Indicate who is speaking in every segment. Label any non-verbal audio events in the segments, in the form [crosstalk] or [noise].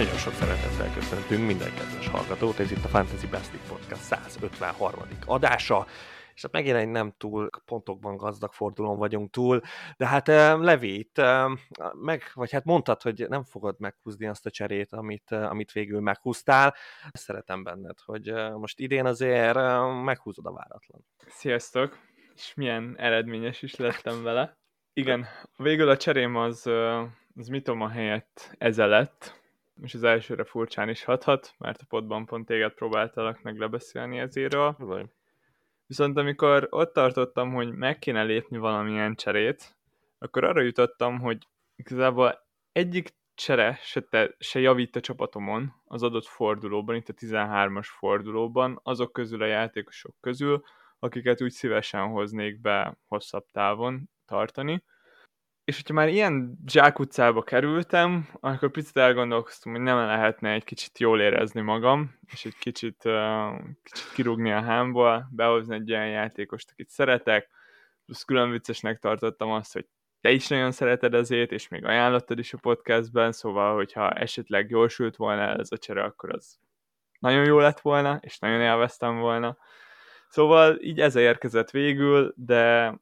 Speaker 1: Nagyon sok szeretettel köszöntünk minden kedves hallgatót, ez itt a Fantasy Basket Podcast 153. adása, és hát megint egy nem túl pontokban gazdag fordulón vagyunk túl, de hát Levi, itt meg, vagy hát mondtad, hogy nem fogod meghúzni azt a cserét, amit, amit végül meghúztál. Szeretem benned, hogy most idén azért meghúzod a váratlan.
Speaker 2: Sziasztok! És milyen eredményes is lettem vele. Igen, végül a cserém az, az mitoma helyett eze lett, és az elsőre furcsán is hathat, mert a podban pont téged próbáltalak meg lebeszélni ezéről. Viszont amikor ott tartottam, hogy meg kéne lépni valamilyen cserét, akkor arra jutottam, hogy igazából egyik csere se, te, se javít a csapatomon az adott fordulóban, itt a 13-as fordulóban, azok közül a játékosok közül, akiket úgy szívesen hoznék be hosszabb távon tartani és hogyha már ilyen zsákutcába kerültem, akkor picit elgondolkoztam, hogy nem lehetne egy kicsit jól érezni magam, és egy kicsit, uh, kicsit kirúgni a hámból, behozni egy olyan játékost, akit szeretek, plusz külön viccesnek tartottam azt, hogy te is nagyon szereted ezért, és még ajánlottad is a podcastben, szóval, hogyha esetleg jól sült volna ez a csere, akkor az nagyon jó lett volna, és nagyon élveztem volna. Szóval így ez érkezett végül, de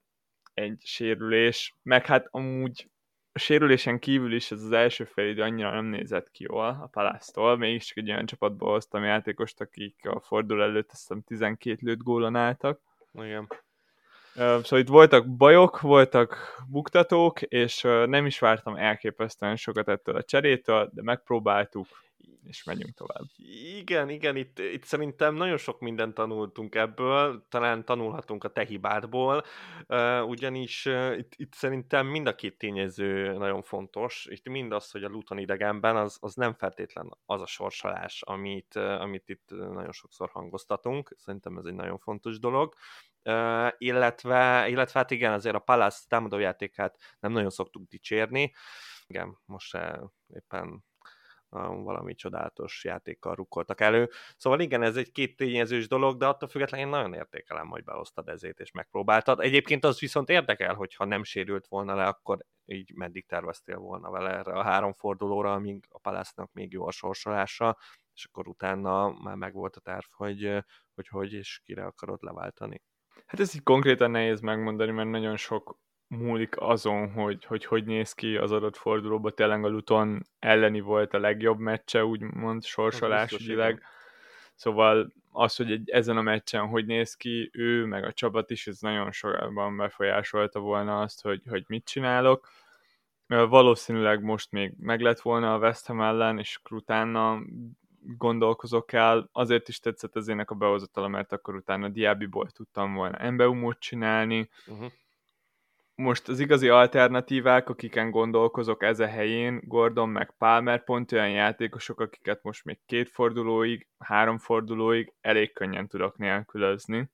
Speaker 2: egy sérülés, meg hát amúgy a sérülésen kívül is ez az első idő annyira nem nézett ki jól a Palásztól, mégis csak egy olyan csapatból hoztam játékost, akik a fordul előtt azt hiszem 12 lőtt gólon álltak.
Speaker 1: Igen.
Speaker 2: Szóval itt voltak bajok, voltak buktatók, és nem is vártam elképesztően sokat ettől a cserétől, de megpróbáltuk, és menjünk tovább.
Speaker 1: Igen, igen, itt, itt szerintem nagyon sok mindent tanultunk ebből, talán tanulhatunk a te hibádból, ugyanis itt, itt szerintem mind a két tényező nagyon fontos, itt mind az, hogy a Luton idegenben az, az nem feltétlen az a sorsolás, amit, amit itt nagyon sokszor hangoztatunk, szerintem ez egy nagyon fontos dolog, illetve, illetve hát igen, azért a Palace támadójátékát nem nagyon szoktuk dicsérni. Igen, most éppen valami csodálatos játékkal rukkoltak elő. Szóval igen, ez egy két tényezős dolog, de attól függetlenül én nagyon értékelem, hogy behoztad ezért és megpróbáltad. Egyébként az viszont érdekel, hogy ha nem sérült volna le, akkor így meddig terveztél volna vele erre a három fordulóra, amíg a palásznak még jó a sorsolása, és akkor utána már megvolt a terv, hogy hogy, hogy és kire akarod leváltani.
Speaker 2: Hát ez így konkrétan nehéz megmondani, mert nagyon sok múlik azon, hogy, hogy hogy néz ki az adott fordulóban. Tényleg a Luton elleni volt a legjobb meccse, úgymond sorsolásügyileg. Szóval az, hogy egy, ezen a meccsen hogy néz ki, ő, meg a csapat is, ez nagyon sokban befolyásolta volna azt, hogy, hogy mit csinálok. Valószínűleg most még meg lett volna a West Ham ellen, és utána gondolkozok el. Azért is tetszett az ének a behozatala, mert akkor utána Diabiból tudtam volna Embeumot csinálni, uh-huh most az igazi alternatívák, akiken gondolkozok ez a helyén, Gordon meg Palmer pont olyan játékosok, akiket most még két fordulóig, három fordulóig elég könnyen tudok nélkülözni.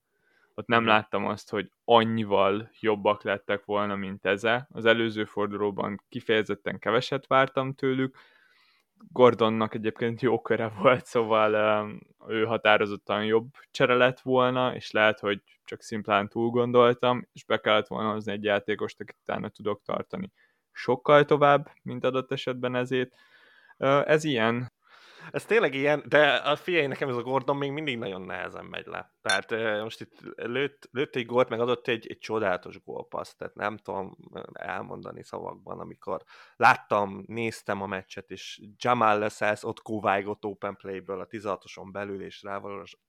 Speaker 2: Ott nem láttam azt, hogy annyival jobbak lettek volna, mint eze. Az előző fordulóban kifejezetten keveset vártam tőlük, Gordonnak egyébként jó köre volt, szóval ő határozottan jobb csere lett volna, és lehet, hogy csak szimplán túl gondoltam, és be kellett volna hozni egy játékost, akit utána tudok tartani sokkal tovább, mint adott esetben ezért. Ez ilyen,
Speaker 1: ez tényleg ilyen, de a figyelj, nekem ez a Gordon még mindig nagyon nehezen megy le. Tehát uh, most itt lőtt, lőtt egy gólt, meg adott egy, egy csodálatos gólpaszt, tehát nem tudom elmondani szavakban, amikor láttam, néztem a meccset, és Jamal Lesesz ott kóvájgott open playből a 16-oson belül, és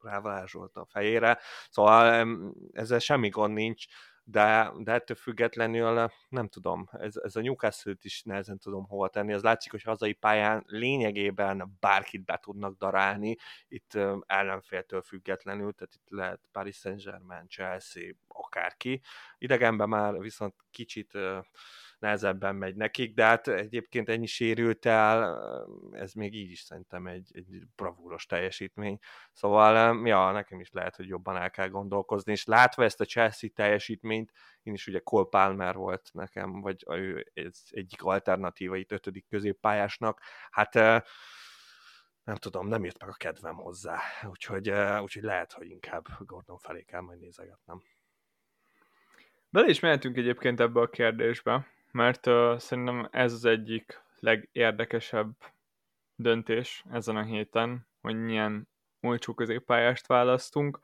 Speaker 1: rávarázsolta a fejére. Szóval ezzel semmi gond nincs de, de ettől függetlenül nem tudom, ez, ez a newcastle is nehezen tudom hova tenni, az látszik, hogy hazai pályán lényegében bárkit be tudnak darálni, itt ellenféltől függetlenül, tehát itt lehet Paris Saint-Germain, Chelsea, akárki. Idegenben már viszont kicsit nehezebben megy nekik, de hát egyébként ennyi sérült el, ez még így is szerintem egy, egy bravúros teljesítmény. Szóval, ja, nekem is lehet, hogy jobban el kell gondolkozni, és látva ezt a Chelsea teljesítményt, én is ugye Cole Palmer volt nekem, vagy ő ez alternatíva itt ötödik középpályásnak, hát nem tudom, nem jött meg a kedvem hozzá, úgyhogy, úgyhogy lehet, hogy inkább Gordon felé kell majd nézegetnem.
Speaker 2: Bele is mehetünk egyébként ebbe a kérdésbe, mert uh, szerintem ez az egyik legérdekesebb döntés ezen a héten, hogy milyen olcsó középpályást választunk.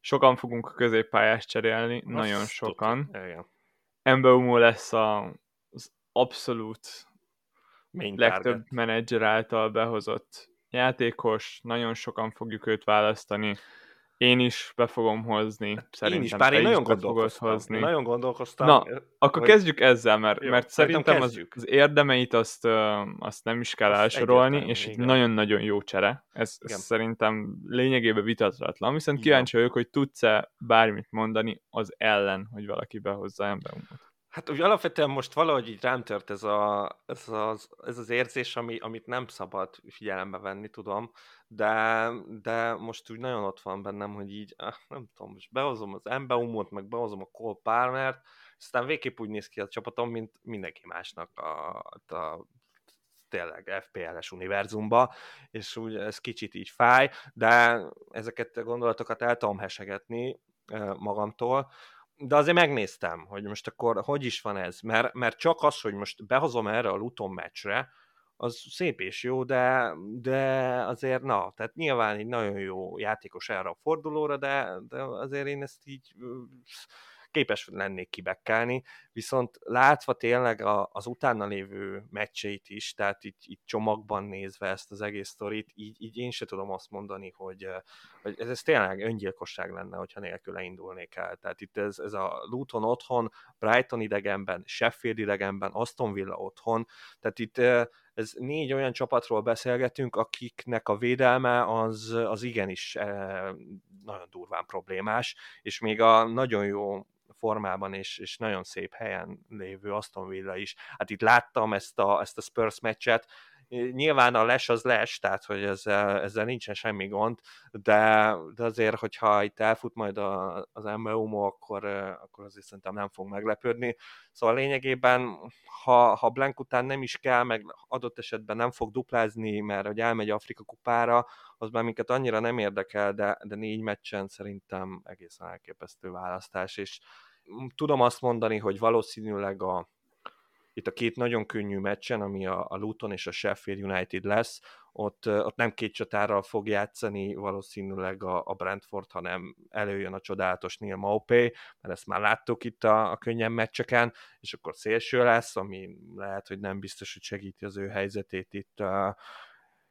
Speaker 2: Sokan fogunk a középpályást cserélni, Azt nagyon sokan. Embeumo lesz a, az abszolút Main legtöbb target. menedzser által behozott játékos, nagyon sokan fogjuk őt választani. Én is be fogom hozni. Szerintem
Speaker 1: én is, bár én nagyon gondolkoztam. Hozni. Nagyon gondolkoztam.
Speaker 2: Na, akkor hogy... kezdjük ezzel, mert, Jó, mert szerintem az, az érdemeit azt, azt nem is kell elsorolni, és egy nagyon-nagyon jó csere. Ez, ez szerintem lényegében vitatlatlan. Viszont Igen. kíváncsi vagyok, hogy tudsz-e bármit mondani az ellen, hogy valaki behozza emberunkat.
Speaker 1: Hát úgy alapvetően most valahogy így rám tört ez, a, ez, az, ez az érzés, ami, amit nem szabad figyelembe venni, tudom, de, de most úgy nagyon ott van bennem, hogy így, ah, nem tudom, most behozom az Embeumot, meg behozom a Cole Palmert, aztán végképp úgy néz ki a csapatom, mint mindenki másnak a, a tényleg FPL-es univerzumba, és úgy ez kicsit így fáj, de ezeket a gondolatokat el tudom hesegetni eh, magamtól, de azért megnéztem, hogy most akkor hogy is van ez, mert, mert csak az, hogy most behozom erre a Luton meccsre, az szép és jó, de, de azért na, tehát nyilván egy nagyon jó játékos erre a fordulóra, de, de azért én ezt így képes lennék kibekkelni, viszont látva tényleg a, az utána lévő meccseit is, tehát így, így csomagban nézve ezt az egész sztorit, így, így én se tudom azt mondani, hogy, hogy ez, ez tényleg öngyilkosság lenne, hogyha nélküle indulnék el. Tehát itt ez, ez a Luton otthon, Brighton idegenben, Sheffield idegenben, Aston Villa otthon, tehát itt ez négy olyan csapatról beszélgetünk, akiknek a védelme az, az igenis nagyon durván problémás, és még a nagyon jó formában és, és nagyon szép helyen lévő Aston Villa is. Hát itt láttam ezt a, ezt a Spurs meccset, nyilván a les az les, tehát hogy ezzel, ezzel nincsen semmi gond, de, de azért, hogyha itt elfut majd a, az MBUMO, akkor, akkor azért szerintem nem fog meglepődni. Szóval lényegében, ha, ha Blank után nem is kell, meg adott esetben nem fog duplázni, mert hogy elmegy Afrika kupára, az már minket annyira nem érdekel, de, de négy meccsen szerintem egészen elképesztő választás, és tudom azt mondani, hogy valószínűleg a, itt a két nagyon könnyű meccsen, ami a, a Luton és a Sheffield United lesz, ott, ott nem két csatárral fog játszani valószínűleg a, a Brentford, hanem előjön a csodálatos Neil Maupay, mert ezt már láttuk itt a, a könnyen meccseken, és akkor szélső lesz, ami lehet, hogy nem biztos, hogy segíti az ő helyzetét itt a,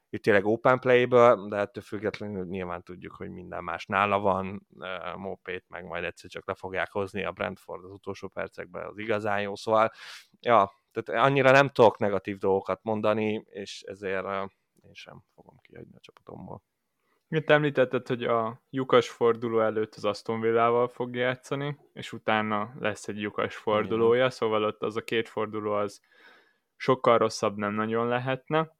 Speaker 1: itt tényleg open play-ből, de ettől függetlenül nyilván tudjuk, hogy minden más nála van, Mopét meg majd egyszer csak le fogják hozni a Brentford az utolsó percekben, az igazán jó, szóval ja, tehát annyira nem tudok negatív dolgokat mondani, és ezért én sem fogom kiadni a csapatomból.
Speaker 2: Itt említetted, hogy a lyukas forduló előtt az Aston Villával fog játszani, és utána lesz egy lyukas fordulója, Igen. szóval ott az a két forduló az sokkal rosszabb nem nagyon lehetne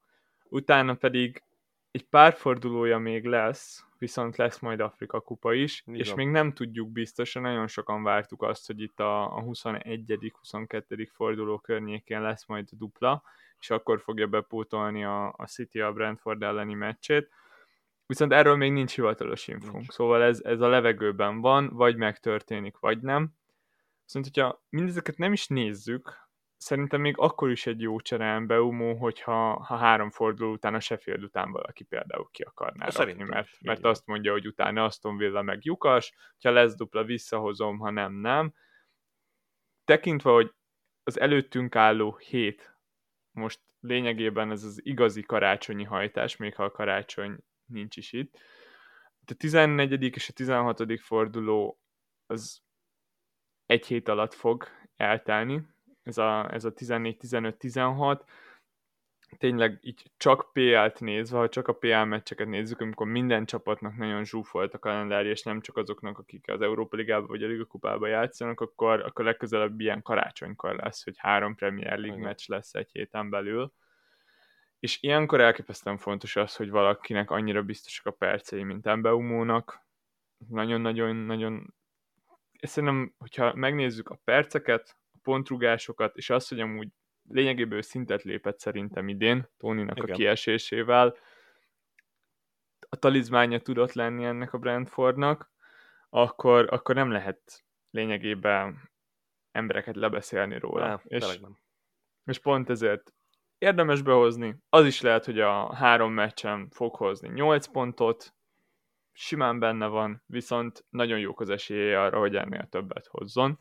Speaker 2: utána pedig egy pár fordulója még lesz, viszont lesz majd Afrika kupa is, Igen. és még nem tudjuk biztosan, nagyon sokan vártuk azt, hogy itt a, a 21 22 forduló környékén lesz majd dupla, és akkor fogja bepótolni a, a City a Brentford elleni meccsét. Viszont erről még nincs hivatalos infónk, nincs. szóval ez, ez a levegőben van, vagy megtörténik, vagy nem. Viszont, hogyha mindezeket nem is nézzük, szerintem még akkor is egy jó csere Beumó, hogyha ha három forduló után a Sheffield után valaki például ki akarná rakni, szerintem mert, mert azt mondja, hogy utána Aston Villa meg lyukas, ha lesz dupla, visszahozom, ha nem, nem. Tekintve, hogy az előttünk álló hét most lényegében ez az igazi karácsonyi hajtás, még ha a karácsony nincs is itt. A 14. és a 16. forduló az egy hét alatt fog eltelni, ez a, ez a 14-15-16, tényleg így csak PL-t nézve, ha csak a PL meccseket nézzük, amikor minden csapatnak nagyon zsúfolt a kalendárja, és nem csak azoknak, akik az Európa Ligába vagy a Liga Kupába játszanak, akkor, akkor legközelebb ilyen karácsonykor lesz, hogy három Premier League Igen. meccs lesz egy héten belül. És ilyenkor elképesztően fontos az, hogy valakinek annyira biztosak a percei, mint Embeumónak. Nagyon-nagyon-nagyon... Szerintem, hogyha megnézzük a perceket, pontrugásokat, és azt, hogy amúgy lényegéből szintet lépett szerintem idén, Tóninak Igen. a kiesésével, a talizmánya tudott lenni ennek a Brentfordnak, akkor, akkor nem lehet lényegében embereket lebeszélni róla.
Speaker 1: Ne, és,
Speaker 2: és pont ezért érdemes behozni. Az is lehet, hogy a három meccsen fog hozni 8 pontot, simán benne van, viszont nagyon jók az esélye arra, hogy ennél többet hozzon.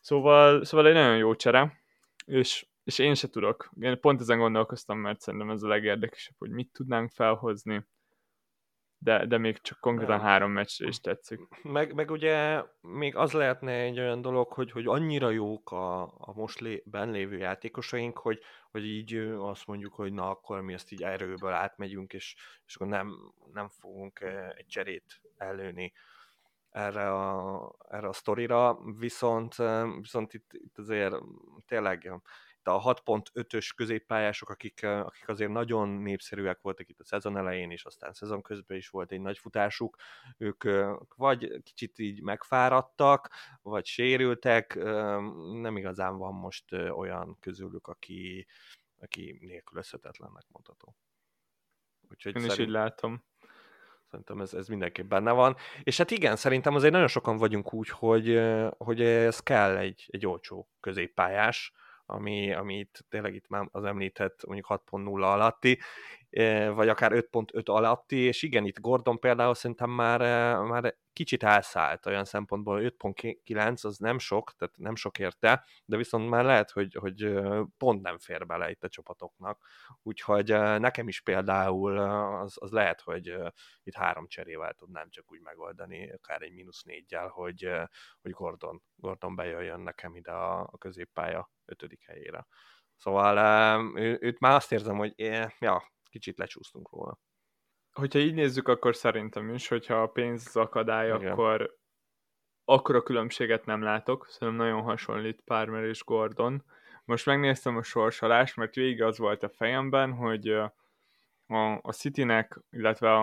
Speaker 2: Szóval, szóval egy nagyon jó csere, és, és én se tudok. Én pont ezen gondolkoztam, mert szerintem ez a legérdekesebb, hogy mit tudnánk felhozni de, de még csak konkrétan három meccsre is tetszik.
Speaker 1: Meg, meg ugye még az lehetne egy olyan dolog, hogy, hogy annyira jók a, a most lé, lévő játékosaink, hogy, hogy így azt mondjuk, hogy na akkor mi ezt így erőből átmegyünk, és, és akkor nem, nem fogunk egy cserét előni erre a, erre a sztorira, viszont, viszont itt, itt azért tényleg a 6.5-ös középpályások, akik, akik azért nagyon népszerűek voltak itt a szezon elején, és aztán szezon közben is volt egy nagy futásuk, ők vagy kicsit így megfáradtak, vagy sérültek, nem igazán van most olyan közülük, aki, aki nélkülözhetetlennek mondható.
Speaker 2: Úgyhogy Én szerint... is így látom.
Speaker 1: Szerintem ez, ez mindenképp benne van. És hát igen, szerintem azért nagyon sokan vagyunk úgy, hogy, hogy ez kell egy, egy olcsó középpályás, ami, ami itt tényleg itt már az említett mondjuk 6.0 alatti, vagy akár 5.5 alatti, és igen, itt Gordon például szerintem már, már kicsit elszállt olyan szempontból, 5.9 az nem sok, tehát nem sok érte, de viszont már lehet, hogy, hogy pont nem fér bele itt a csapatoknak, úgyhogy nekem is például az, az lehet, hogy itt három cserével tudnám csak úgy megoldani, akár egy mínusz négyel, hogy, hogy Gordon, Gordon bejöjjön nekem ide a, a középpálya ötödik helyére. Szóval őt már azt érzem, hogy ja, kicsit lecsúsztunk róla.
Speaker 2: Hogyha így nézzük, akkor szerintem is, hogyha a pénz akadály, Igen. akkor akkor a különbséget nem látok. Szerintem nagyon hasonlít Parmer és Gordon. Most megnéztem a sorsolást, mert végig az volt a fejemben, hogy a, a Citynek, illetve a,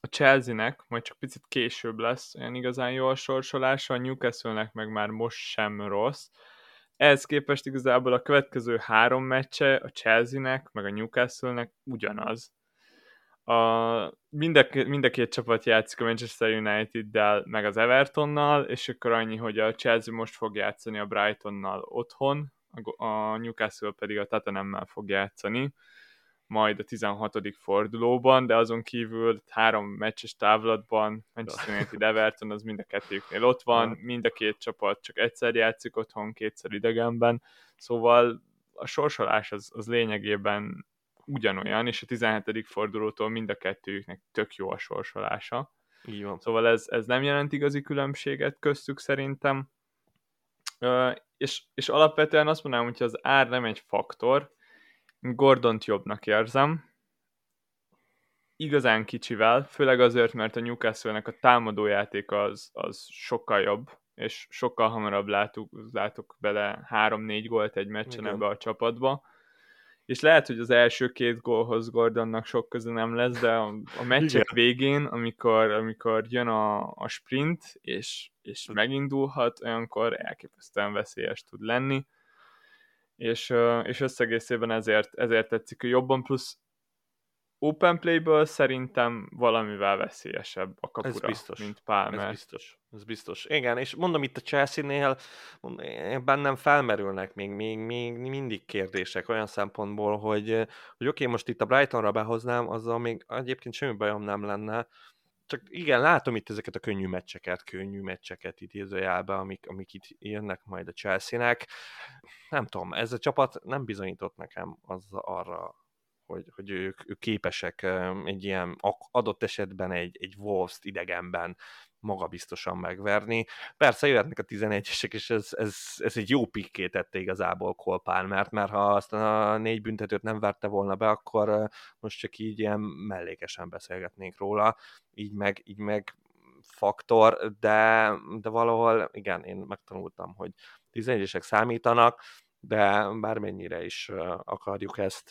Speaker 2: a Chelsea-nek majd csak picit később lesz olyan igazán jó a sorsolása, a Newcastle-nek meg már most sem rossz, ehhez képest igazából a következő három meccse a Chelsea-nek, meg a Newcastle-nek ugyanaz. A, mind, a, mind a két csapat játszik a Manchester United-del, meg az Evertonnal, és akkor annyi, hogy a Chelsea most fog játszani a Brightonnal otthon, a, Newcastle pedig a Tottenhammel fog játszani majd a 16. fordulóban, de azon kívül három meccses távlatban Manchester United Everton az mind a kettőknél ott van, mind a két csapat csak egyszer játszik otthon, kétszer idegenben, szóval a sorsolás az, az lényegében ugyanolyan, és a 17. fordulótól mind a kettőjüknek tök jó a sorsolása.
Speaker 1: Így van.
Speaker 2: Szóval ez, ez nem jelent igazi különbséget köztük szerintem. És, és alapvetően azt mondanám, hogy az ár nem egy faktor, Gordont jobbnak érzem. Igazán kicsivel, főleg azért, mert a Newcastle-nek a támadójáték az, az sokkal jobb, és sokkal hamarabb látok, látok bele 3-4 gólt egy meccsen Igen. ebbe a csapatba. És lehet, hogy az első két gólhoz Gordonnak sok köze nem lesz, de a, a meccsek végén, amikor, amikor jön a, a sprint, és, és megindulhat, olyankor elképesztően veszélyes tud lenni és, és összegészében ezért, ezért tetszik ő jobban, plusz open playből szerintem valamivel veszélyesebb a kapura,
Speaker 1: ez biztos.
Speaker 2: mint Palmer.
Speaker 1: Ez biztos. Ez biztos. Igen, és mondom itt a Chelsea-nél bennem felmerülnek még, még, még mindig kérdések olyan szempontból, hogy, hogy oké, okay, most itt a Brightonra behoznám, azzal még egyébként semmi bajom nem lenne, csak igen, látom itt ezeket a könnyű meccseket, könnyű meccseket idézőjelbe, amik, amik itt jönnek majd a Chelsea-nek. Nem tudom, ez a csapat nem bizonyított nekem az arra, hogy, hogy ők, ők képesek egy ilyen adott esetben egy, egy Wolves-t idegenben magabiztosan megverni. Persze jöhetnek a 11-esek, és ez, ez, ez egy jó pikké tette igazából Cole mert mert ha azt a négy büntetőt nem verte volna be, akkor most csak így ilyen mellékesen beszélgetnénk róla, így meg, így meg faktor, de, de valahol igen, én megtanultam, hogy 11-esek számítanak, de bármennyire is akarjuk ezt,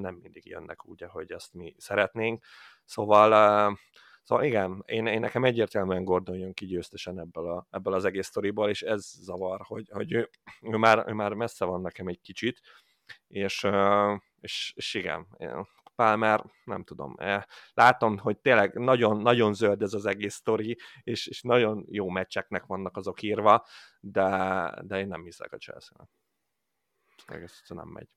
Speaker 1: nem mindig jönnek úgy, ahogy azt mi szeretnénk. Szóval Szóval igen, én, én nekem egyértelműen Gordon jön ki győztesen ebből, a, ebből az egész sztoriból, és ez zavar, hogy, hogy ő, ő, már, ő már messze van nekem egy kicsit, és, és, és igen, Palmer, nem tudom, látom, hogy tényleg nagyon, nagyon zöld ez az egész sztori, és, és nagyon jó meccseknek vannak azok írva, de, de én nem hiszek a Chelsea-nek. Egész nem megy.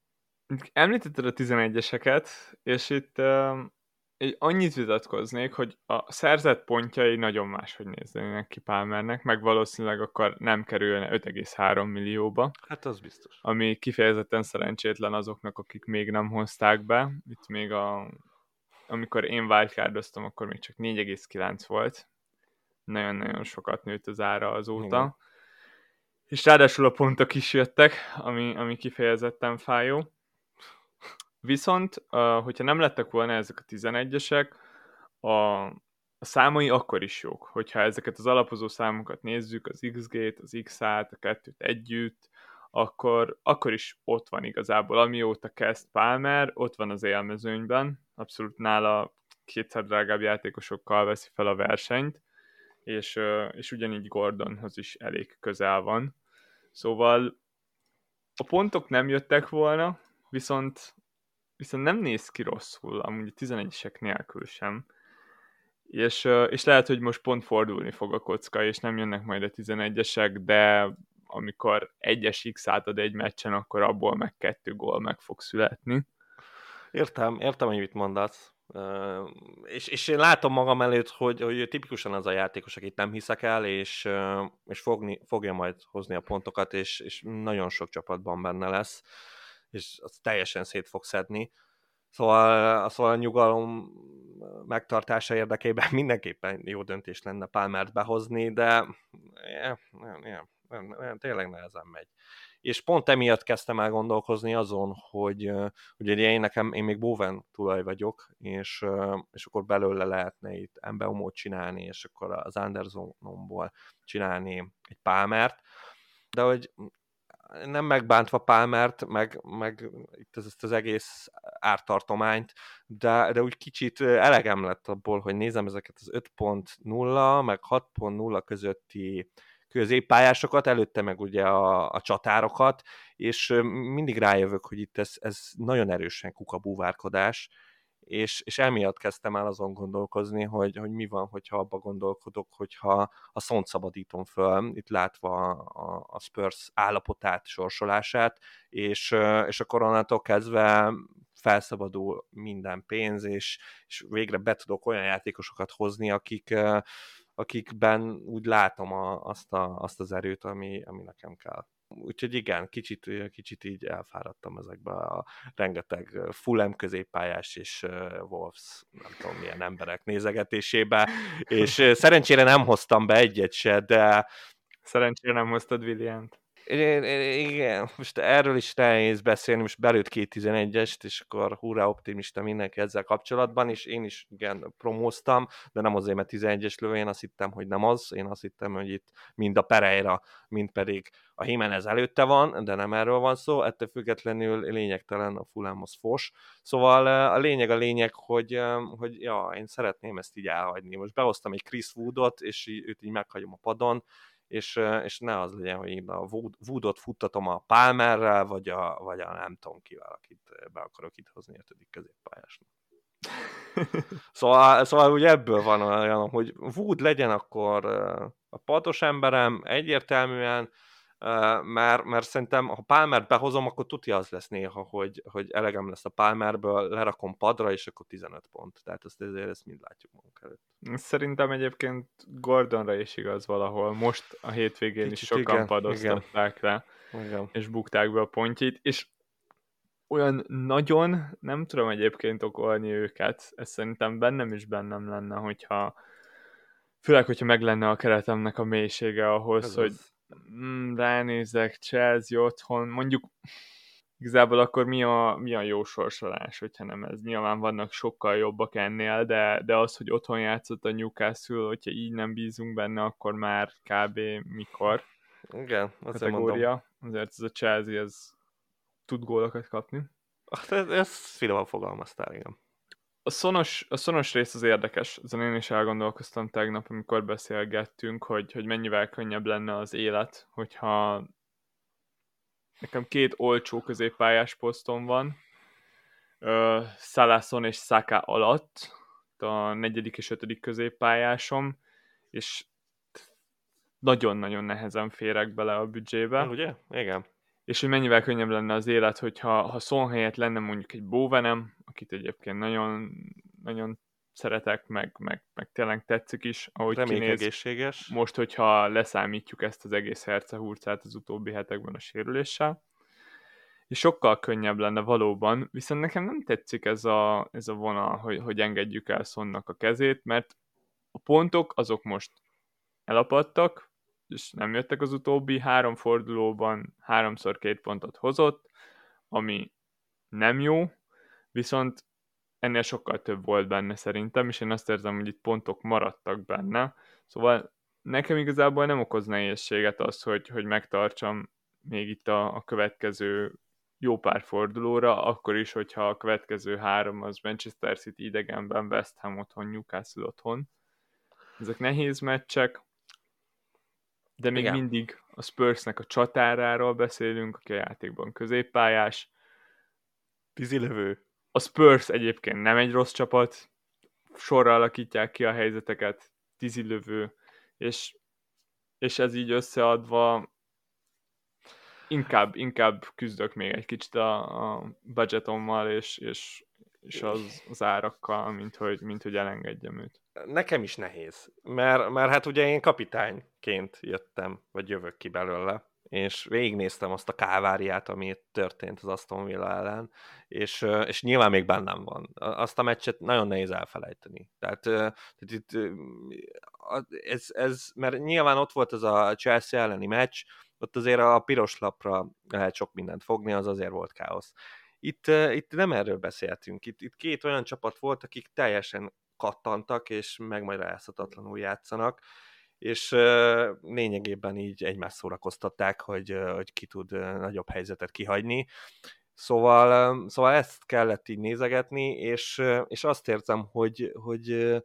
Speaker 2: Említetted a 11-eseket, és itt egy annyit vitatkoznék, hogy a szerzett pontjai nagyon máshogy néznének ki Palmernek, meg valószínűleg akkor nem kerülne 5,3 millióba.
Speaker 1: Hát az biztos.
Speaker 2: Ami kifejezetten szerencsétlen azoknak, akik még nem hozták be. Itt még a, amikor én wildcardoztam, akkor még csak 4,9 volt. Nagyon-nagyon sokat nőtt az ára azóta. Igen. És ráadásul a pontok is jöttek, ami, ami kifejezetten fájó. Viszont, hogyha nem lettek volna ezek a 11-esek, a, a számai akkor is jók. Hogyha ezeket az alapozó számokat nézzük, az XG-t, az X-át, a kettőt együtt, akkor, akkor is ott van igazából. Amióta kezd Palmer, ott van az élmezőnyben, abszolút nála kétszer drágább játékosokkal veszi fel a versenyt, és, és ugyanígy Gordonhoz is elég közel van. Szóval a pontok nem jöttek volna, viszont viszont nem néz ki rosszul, amúgy a 11-esek nélkül sem. És, és lehet, hogy most pont fordulni fog a kocka, és nem jönnek majd a 11-esek, de amikor egyes X átad egy meccsen, akkor abból meg kettő gól meg fog születni.
Speaker 1: Értem, értem, hogy mit mondasz. Uh, és, és én látom magam előtt, hogy, hogy tipikusan az a játékos, akit nem hiszek el, és, uh, és fogni, fogja majd hozni a pontokat, és, és nagyon sok csapatban benne lesz és az teljesen szét fog szedni. Szóval, szóval a nyugalom megtartása érdekében mindenképpen jó döntés lenne Palmert behozni, de yeah, yeah, yeah, tényleg nehezen megy. És pont emiatt kezdtem el gondolkozni azon, hogy ugye én nekem, én még Bowen tulaj vagyok, és, és akkor belőle lehetne itt Embeumot csinálni, és akkor az Andersonomból csinálni egy Palmert, de hogy nem megbántva Palmert, meg, meg itt ezt az egész ártartományt, de, de úgy kicsit elegem lett abból, hogy nézem ezeket az 5.0 meg 6.0 közötti középpályásokat, előtte meg ugye a, a csatárokat, és mindig rájövök, hogy itt ez, ez nagyon erősen kukabúvárkodás, és, és emiatt kezdtem el azon gondolkozni, hogy, hogy mi van, hogyha abba gondolkodok, hogyha a szont szabadítom föl, itt látva a, a Spurs állapotát, sorsolását, és, és a koronától kezdve felszabadul minden pénz, és, és végre be tudok olyan játékosokat hozni, akik, akikben úgy látom a, azt, a, azt az erőt, ami, ami nekem kell. Úgyhogy igen, kicsit, kicsit így elfáradtam ezekbe a rengeteg Fulham középpályás és Wolves, nem tudom milyen emberek nézegetésébe, és szerencsére nem hoztam be egyet se, de...
Speaker 2: Szerencsére nem hoztad Williant.
Speaker 1: Igen, most erről is nehéz beszélni, most belőtt két 11-est, és akkor hurrá optimista mindenki ezzel kapcsolatban, és én is igen promóztam, de nem azért, mert 11-es lövő, én azt hittem, hogy nem az, én azt hittem, hogy itt mind a Pereira, mind pedig a Jimenez előtte van, de nem erről van szó, ettől függetlenül lényegtelen a Fulhamhoz fos. Szóval a lényeg a lényeg, hogy, hogy ja, én szeretném ezt így elhagyni. Most behoztam egy Chris Woodot, és őt így meghagyom a padon, és, és ne az legyen, hogy én a Woodot futtatom a Palmerrel, vagy a, vagy a nem tudom kivel, akit be akarok itt hozni többi középpályásnak. szóval, szóval ugye ebből van olyan, hogy Wood legyen akkor a pados emberem, egyértelműen, mert, mert szerintem, ha Palmert behozom, akkor tudja az lesz néha, hogy, hogy elegem lesz a Palmerből, lerakom padra, és akkor 15 pont. Tehát ezt ezért ezt mind látjuk magunk előtt.
Speaker 2: Szerintem egyébként Gordonra is igaz valahol. Most a hétvégén Kicsit is sokan igen, padoztatták igen. le, igen. és bukták be a pontjait, és olyan nagyon nem tudom egyébként okolni őket. Ez szerintem bennem is bennem lenne, hogyha főleg, hogyha meg lenne a keretemnek a mélysége ahhoz, Ez hogy az ránézek, Chelsea otthon, mondjuk igazából akkor mi a, mi a jó sorsolás, hogyha nem ez. Nyilván vannak sokkal jobbak ennél, de, de az, hogy otthon játszott a Newcastle, hogyha így nem bízunk benne, akkor már kb. mikor.
Speaker 1: Igen,
Speaker 2: azért kategória. Mondom. Azért ez a Chelsea, ez tud gólokat kapni.
Speaker 1: Ez, ez finoman fogalmaztál, igen.
Speaker 2: A szonos, a szonos rész az érdekes, ezen én is elgondolkoztam tegnap, amikor beszélgettünk, hogy, hogy mennyivel könnyebb lenne az élet, hogyha nekem két olcsó középpályás posztom van, uh, Szalászon és Saka alatt, a negyedik és ötödik középpályásom, és nagyon-nagyon nehezen férek bele a büdzsébe.
Speaker 1: Ugye? Igen.
Speaker 2: És hogy mennyivel könnyebb lenne az élet, hogyha ha Son helyett lenne mondjuk egy Bóvenem, akit egyébként nagyon, nagyon szeretek, meg, meg, meg tényleg tetszik is, ahogy
Speaker 1: Reméljük
Speaker 2: kinéz.
Speaker 1: egészséges.
Speaker 2: Most, hogyha leszámítjuk ezt az egész hercehurcát az utóbbi hetekben a sérüléssel, és sokkal könnyebb lenne valóban, viszont nekem nem tetszik ez a, ez a vonal, hogy, hogy engedjük el Sonnak a kezét, mert a pontok azok most elapadtak, és nem jöttek az utóbbi három fordulóban, háromszor két pontot hozott, ami nem jó, viszont ennél sokkal több volt benne szerintem, és én azt érzem, hogy itt pontok maradtak benne, szóval nekem igazából nem okoz nehézséget az, hogy, hogy megtartsam még itt a, a következő jó pár fordulóra, akkor is, hogyha a következő három az Manchester City idegenben, West Ham otthon, Newcastle otthon. Ezek nehéz meccsek, de még Igen. mindig a Spursnek a csatáráról beszélünk, aki a játékban középpályás.
Speaker 1: Tizilövő.
Speaker 2: A Spurs egyébként nem egy rossz csapat, sorra alakítják ki a helyzeteket, tizilövő, és, és ez így összeadva inkább, inkább küzdök még egy kicsit a, a budgetommal és, és, és az, az árakkal, mint hogy, mint hogy elengedjem őt.
Speaker 1: Nekem is nehéz, mert, mert hát ugye én kapitányként jöttem, vagy jövök ki belőle, és végignéztem azt a káváriát, ami történt az Aston Villa ellen, és, és nyilván még bennem van. Azt a meccset nagyon nehéz elfelejteni. Tehát, tehát itt, ez, ez, mert nyilván ott volt ez a Chelsea elleni meccs, ott azért a piros lapra lehet sok mindent fogni, az azért volt káosz. Itt, itt nem erről beszéltünk, itt, itt két olyan csapat volt, akik teljesen kattantak, és megmagyarázhatatlanul játszanak, és lényegében így egymást szórakoztatták, hogy, hogy ki tud nagyobb helyzetet kihagyni. Szóval, szóval ezt kellett így nézegetni, és, és azt érzem, hogy, hogy,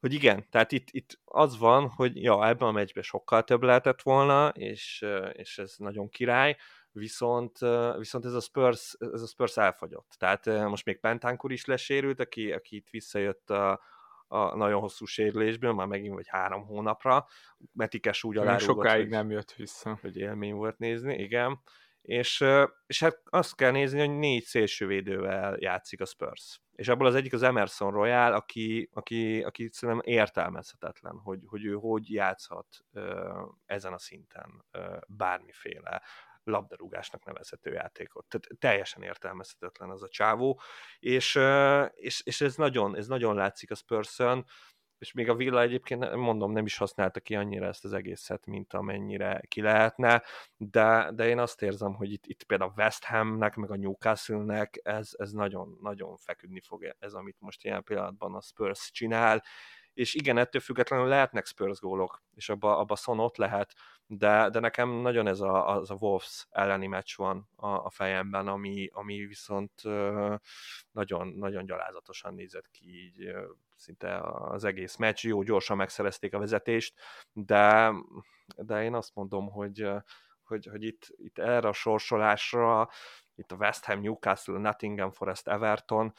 Speaker 1: hogy igen, tehát itt, itt az van, hogy ja, ebben a meccsben sokkal több lehetett volna, és, és ez nagyon király, viszont, viszont ez, a Spurs, ez a Spurs elfagyott. Tehát most még Pentánkur is lesérült, aki, aki itt visszajött a, a nagyon hosszú sérülésből, már megint vagy három hónapra. Metikes úgy alárúgott,
Speaker 2: sokáig hogy, nem jött vissza.
Speaker 1: Hogy élmény volt nézni, igen. És, és hát azt kell nézni, hogy négy szélsővédővel játszik a Spurs. És abból az egyik az Emerson Royal, aki, aki, aki szerintem értelmezhetetlen, hogy, hogy ő hogy játszhat ezen a szinten bármiféle labdarúgásnak nevezhető játékot. Tehát teljesen értelmezhetetlen az a csávó, és, és, és ez, nagyon, ez nagyon látszik a spurs és még a Villa egyébként, mondom, nem is használta ki annyira ezt az egészet, mint amennyire ki lehetne, de, de én azt érzem, hogy itt, itt például a West Hamnek, meg a Newcastle-nek ez, ez nagyon, nagyon feküdni fog ez, amit most ilyen pillanatban a Spurs csinál, és igen, ettől függetlenül lehetnek Spurs gólok, és abba, abba Son ott lehet, de, de nekem nagyon ez a, az a Wolves elleni meccs van a, a fejemben, ami, ami viszont nagyon, nagyon gyalázatosan nézett ki így szinte az egész meccs. Jó, gyorsan megszerezték a vezetést, de, de én azt mondom, hogy, hogy, hogy itt, itt erre a sorsolásra, itt a West Ham, Newcastle, Nottingham Forest, Everton,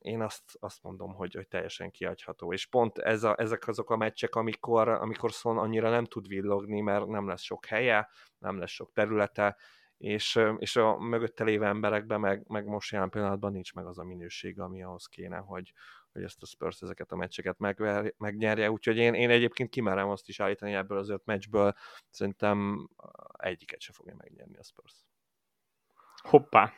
Speaker 1: én azt, azt mondom, hogy, hogy teljesen kiadható. És pont ez a, ezek azok a meccsek, amikor, amikor Son annyira nem tud villogni, mert nem lesz sok helye, nem lesz sok területe, és, és a mögötte lévő emberekben meg, meg most jelen pillanatban nincs meg az a minőség, ami ahhoz kéne, hogy, hogy ezt a Spurs ezeket a meccseket megver, megnyerje, úgyhogy én, én egyébként kimerem azt is állítani ebből az öt meccsből, szerintem egyiket se fogja megnyerni a Spurs.
Speaker 2: Hoppá!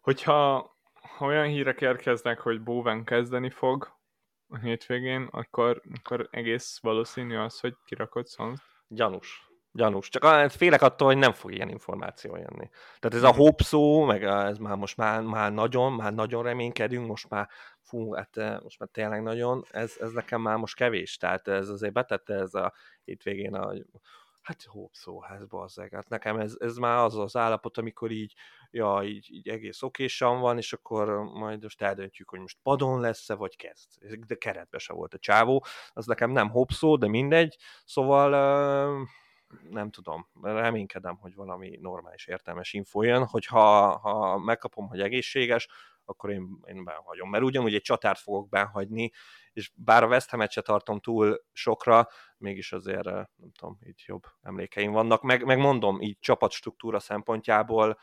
Speaker 2: Hogyha ha olyan hírek érkeznek, hogy Bowen kezdeni fog a hétvégén, akkor, akkor egész valószínű az, hogy kirakod Sons.
Speaker 1: Gyanús. Gyanús. Csak félek attól, hogy nem fog ilyen információ jönni. Tehát ez a mhm. hope szó, meg ez már most már, már nagyon, már nagyon reménykedünk, most már fú, hát most már tényleg nagyon, ez, ez nekem már most kevés. Tehát ez azért betette ez a hétvégén a hát hopp szóház, bazzeg. Hát nekem ez, ez már az az állapot, amikor így, ja, így, így egész okésan van, és akkor majd most eldöntjük, hogy most padon lesz-e, vagy kezd. De keretbe se volt a csávó. Az nekem nem hopszó, de mindegy. Szóval nem tudom, reménykedem, hogy valami normális, értelmes info jön, hogy ha, ha megkapom, hogy egészséges, akkor én, én benhagyom. Mert ugyanúgy egy csatárt fogok benhagyni, és bár a West ham se tartom túl sokra, mégis azért, nem tudom, így jobb emlékeim vannak. Meg, meg mondom, így csapatstruktúra szempontjából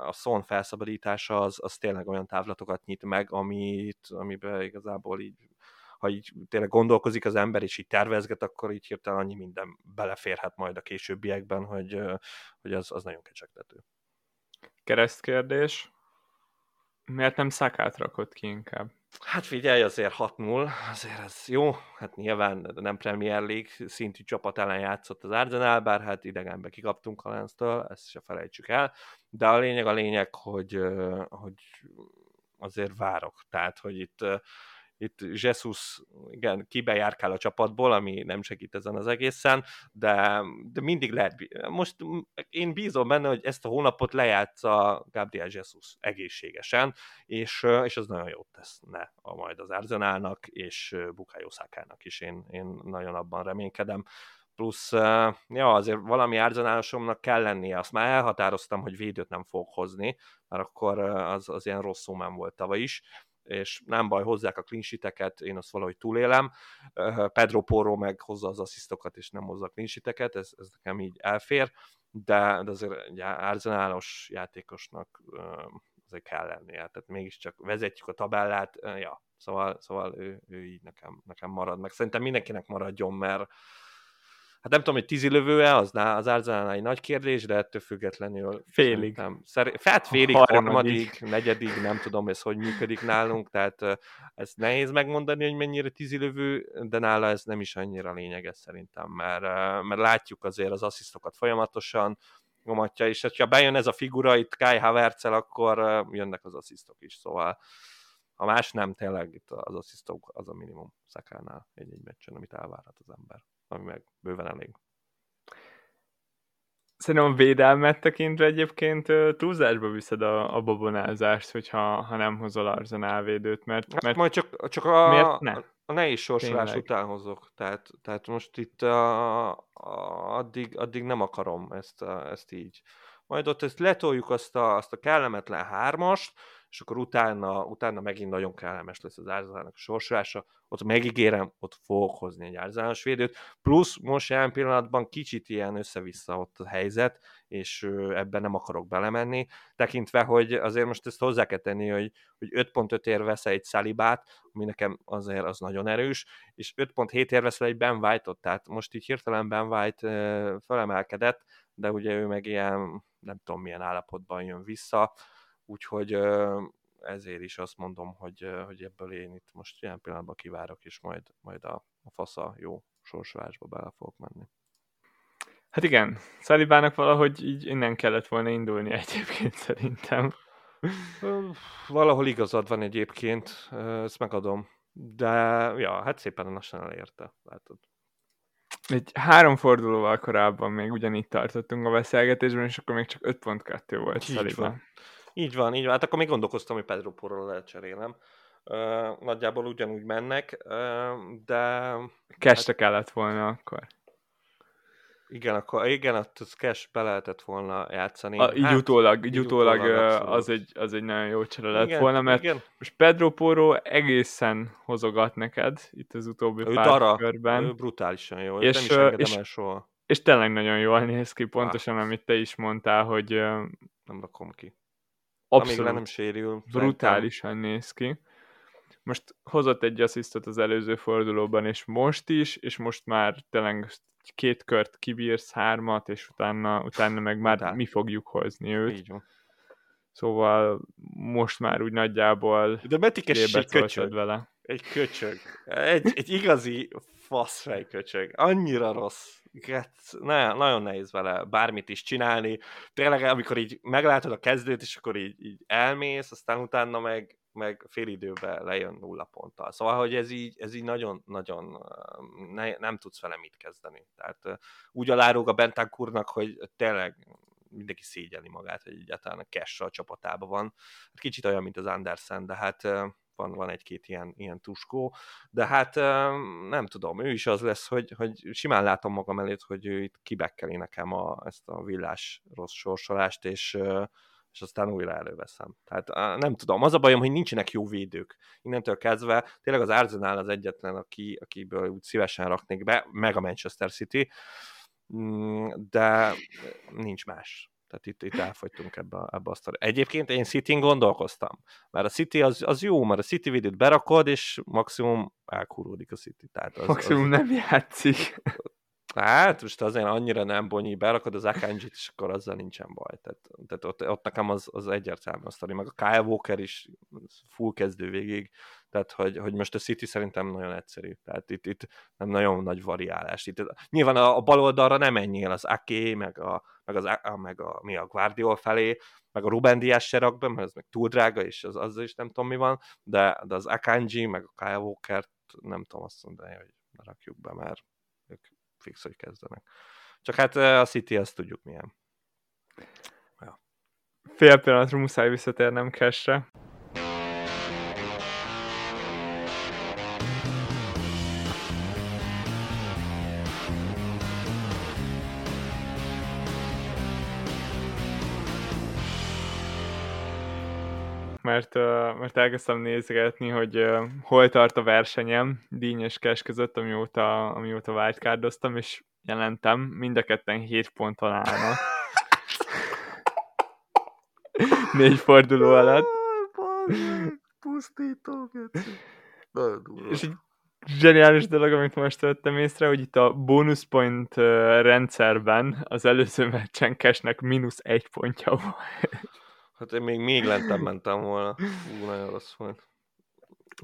Speaker 1: a Son felszabadítása az, az tényleg olyan távlatokat nyit meg, amit, amiben igazából így ha így tényleg gondolkozik az ember, és így tervezget, akkor így hirtelen annyi minden beleférhet majd a későbbiekben, hogy, hogy az, az nagyon kecsegtető.
Speaker 2: Keresztkérdés. Miért nem szakát rakott ki inkább?
Speaker 1: Hát figyelj, azért 6-0, azért ez jó, hát nyilván nem Premier League szintű csapat ellen játszott az Arsenal, bár hát idegenbe kikaptunk a Lens-től, ezt se felejtsük el, de a lényeg a lényeg, hogy, hogy azért várok, tehát hogy itt itt Jesus igen, kibejárkál a csapatból, ami nem segít ezen az egészen, de, de mindig lehet, most én bízom benne, hogy ezt a hónapot lejátsza Gabriel Jesus egészségesen, és, és az nagyon jót tesz ne a majd az Arzenálnak, és Bukayo Szákának is, én, én nagyon abban reménykedem. Plusz, ja, azért valami árzenálosomnak kell lennie, azt már elhatároztam, hogy védőt nem fog hozni, mert akkor az, az ilyen rossz szómán volt tavaly is, és nem baj, hozzák a klinsiteket, én azt valahogy túlélem. Pedro Porro meg hozza az asszisztokat, és nem hozza a klinsiteket, ez, ez nekem így elfér, de, de azért egy árzenálos játékosnak azért kell lennie, tehát mégiscsak vezetjük a tabellát, ja, szóval, szóval ő, ő így nekem, nekem marad, meg szerintem mindenkinek maradjon, mert hát nem tudom, hogy tízi lövő-e, az, az Arzenálnál egy nagy kérdés, de ettől függetlenül
Speaker 2: félig.
Speaker 1: Nem, szer, hát félig, harmadik. harmadik, negyedik, nem tudom ez hogy működik nálunk, tehát ez nehéz megmondani, hogy mennyire tízi lövő, de nála ez nem is annyira lényeges szerintem, mert, mert látjuk azért az asszisztokat folyamatosan, nyomatja, és ha bejön ez a figura itt Kai havertz akkor jönnek az asszisztok is, szóval ha más nem, tényleg itt az asszisztok az a minimum szakánál egy-egy meccsen, amit elvárhat az ember ami meg bőven elég.
Speaker 2: Szerintem a védelmet tekintve egyébként túlzásba viszed a, a babonázást, hogyha ha nem hozol Arzenál védőt, mert,
Speaker 1: hát
Speaker 2: mert
Speaker 1: majd csak, csak a, miért ne? a nehéz sorsolás után hozok. Tehát, tehát most itt a, a, addig, addig nem akarom ezt, a, ezt így. Majd ott ezt letoljuk azt a, azt a kellemetlen hármast, és akkor utána, utána megint nagyon kellemes lesz az árzának a sorsolása, ott megígérem, ott fogok hozni egy árzános védőt, plusz most jelen pillanatban kicsit ilyen össze-vissza ott a helyzet, és ebben nem akarok belemenni, tekintve, hogy azért most ezt hozzá kell tenni, hogy, hogy 5.5 ér vesz egy Szalibát, ami nekem azért az nagyon erős, és 5.7 ér veszel egy Ben White-ot, tehát most így hirtelen Ben White felemelkedett, de ugye ő meg ilyen, nem tudom milyen állapotban jön vissza, úgyhogy ezért is azt mondom, hogy, hogy ebből én itt most ilyen pillanatban kivárok, és majd, majd a, a fasza jó sorsolásba bele fogok menni.
Speaker 2: Hát igen, Szalibának valahogy így innen kellett volna indulni egyébként [laughs] szerintem.
Speaker 1: Valahol igazad van egyébként, ezt megadom. De ja, hát szépen lassan elérte, látod.
Speaker 2: Egy három fordulóval korábban még ugyanígy tartottunk a beszélgetésben, és akkor még csak 5.2 volt Szalibán.
Speaker 1: Így van, így van. Hát akkor még gondolkoztam, hogy Pedro Porro lecserélem. Uh, nagyjából ugyanúgy mennek, uh, de...
Speaker 2: Keste hát... kellett volna akkor.
Speaker 1: Igen, akkor igen, az cash be lehetett volna játszani.
Speaker 2: A, így hát, utólag, így utólag, utólag az, egy, az egy nagyon jó csere lett igen, volna, mert igen. most Pedro Porro egészen hozogat neked itt az utóbbi ő pár dara, körben. Ő
Speaker 1: brutálisan jó, és, nem is és, el soha.
Speaker 2: És tényleg nagyon jól néz ki, pontosan ah. amit te is mondtál, hogy...
Speaker 1: Nem rakom ki.
Speaker 2: Abszolút. Amíg
Speaker 1: nem sérül.
Speaker 2: Brutálisan szerintem. néz ki. Most hozott egy asszisztot az előző fordulóban, és most is, és most már tényleg két kört kibírsz, hármat, és utána, utána meg már Után. mi fogjuk hozni őt. Így van. Szóval most már úgy nagyjából
Speaker 1: De Betikes egy köcsög. vele. Egy köcsög. Egy, egy igazi faszfej köcsög. Annyira rossz. Nagyon, nagyon nehéz vele bármit is csinálni. Tényleg, amikor így meglátod a kezdőt, és akkor így, így elmész, aztán utána meg, meg fél időben lejön nulla ponttal. Szóval, hogy ez így, ez így nagyon, nagyon ne, nem tudsz vele mit kezdeni. Tehát úgy alárulok a Bentancurnak, hogy tényleg mindenki szégyeli magát, hogy egyáltalán a cash a csapatában van. Hát kicsit olyan, mint az Andersen, de hát van, van egy-két ilyen, ilyen tuskó, de hát nem tudom, ő is az lesz, hogy, hogy simán látom magam előtt, hogy ő itt kibekkeli nekem a, ezt a villás rossz sorsolást, és, és aztán újra előveszem. Tehát nem tudom, az a bajom, hogy nincsenek jó védők. Innentől kezdve tényleg az Arsenal az egyetlen, aki, akiből úgy szívesen raknék be, meg a Manchester City, mm, de nincs más. Tehát itt, itt elfogytunk ebbe, ebbe a sztori. Egyébként én City-n gondolkoztam, mert a City az, az jó, mert a City védőt berakod, és maximum elkúródik a City. Tehát az,
Speaker 2: maximum
Speaker 1: az,
Speaker 2: nem játszik.
Speaker 1: Hát most azért annyira nem bonyi, berakod az Akanjit, és akkor azzal nincsen baj. Tehát, tehát ott, ott nekem az, az egyértelmű a sztori, meg a Kyle Walker is full kezdő végig, tehát hogy, hogy most a City szerintem nagyon egyszerű, tehát itt, itt nem nagyon nagy variálás. Itt, nyilván a, a bal oldalra nem menjél az Ake, meg a, meg, az, a, meg a, mi a Guardiol felé, meg a Ruben Diaz se rak be, mert ez meg túl drága, és az, azzal is nem tudom mi van, de, de az Akanji, meg a Kyle Walker-t nem tudom azt mondani, hogy rakjuk be, mert ők fix, hogy kezdenek. Csak hát a City azt tudjuk milyen.
Speaker 2: Ja. Fél pillanatra muszáj visszatérnem cashre. Mert, mert elkezdtem nézgetni, hogy hol tart a versenyem dínyes cash között, amióta, amióta wildcardoztam, és jelentem, mind a ketten 7 ponton állnak. Négy forduló alatt.
Speaker 1: Pusztító,
Speaker 2: És egy zseniális dolog, amit most vettem észre, hogy itt a bonus point rendszerben az előző meccsen Cashnek mínusz egy pontja volt.
Speaker 1: Hát én még, még lentebb mentem volna. Ú, nagyon rossz volt.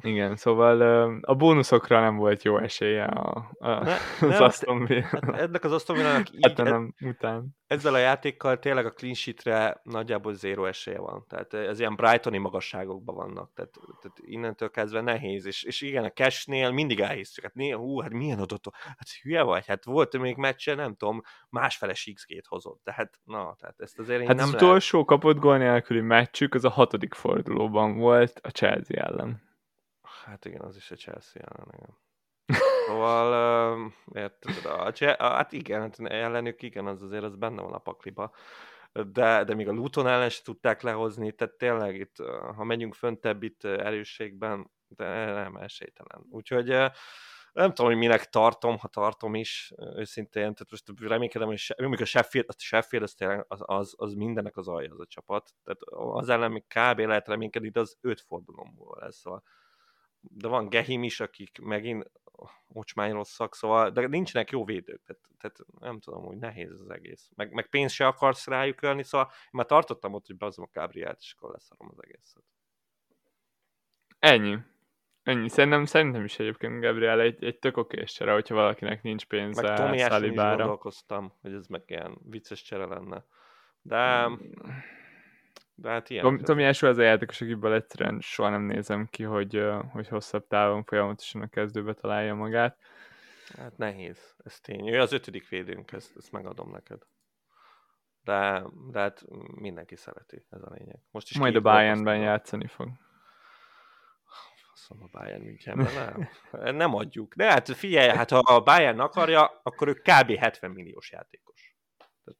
Speaker 2: Igen, szóval a bónuszokra nem volt jó esélye a, a, ne, az nem, Aston Villa. Hát
Speaker 1: ennek az Aston Villa-nak
Speaker 2: így, hát nem, után.
Speaker 1: ezzel a játékkal tényleg a clean sheetre nagyjából zéro esélye van. Tehát ez ilyen Brightoni magasságokban vannak. Tehát, tehát innentől kezdve nehéz. És, és igen, a cashnél mindig elhisztük. Hát, né, hú, hát milyen adott? Hát hülye vagy? Hát volt még meccse, nem tudom, másfeles XG-t hozott. Tehát, na, tehát ezt azért én
Speaker 2: hát
Speaker 1: nem
Speaker 2: az utolsó lehet... kapott gól nélküli meccsük, az a hatodik fordulóban volt a Chelsea ellen.
Speaker 1: Hát igen, az is a Chelsea ellen, igen. [laughs] Szóval, uh, érted, a, a, hát igen, hát ellenük igen, az azért az benne van a pakliba. De, de még a Luton ellen se tudták lehozni, tehát tényleg itt, ha megyünk föntebb itt erősségben, de nem esélytelen. Úgyhogy nem tudom, hogy minek tartom, ha tartom is, őszintén, tehát most reménykedem, hogy se, a Sheffield, a Sheffield az, tényleg, az, az, az mindennek az alja az a csapat, tehát az ellen még kb. lehet reménykedni, de az öt fordulomból lesz, szóval de van Gehim is, akik megint ocsmány rosszak, szóval, de nincsenek jó védők, tehát, tehát nem tudom, hogy nehéz az egész. Meg, meg pénzt se akarsz rájuk ölni, szóval én már tartottam ott, hogy beazom a Gabrielt, és akkor leszarom az egészet.
Speaker 2: Ennyi. Ennyi. Szerintem, szerintem is egyébként Gabriel egy, egy tök okés csere, hogyha valakinek nincs pénze
Speaker 1: Meg Tomi is gondolkoztam, hogy ez meg ilyen vicces csere lenne. De... Mm de hát ilyen.
Speaker 2: Tom, Tomi Eső az a játékos, akiből egyszerűen soha nem nézem ki, hogy, hogy hosszabb távon folyamatosan a kezdőbe találja magát.
Speaker 1: Hát nehéz, ez tény. Ő az ötödik védőnk, ezt, ezt megadom neked. De, de hát mindenki szereti, ez a lényeg.
Speaker 2: Most is Majd a Bayernben játszani fog.
Speaker 1: Faszom a Bayern Münchenben, nem. nem adjuk. De hát figyelj, hát ha a Bayern akarja, akkor ő kb. 70 milliós játékos.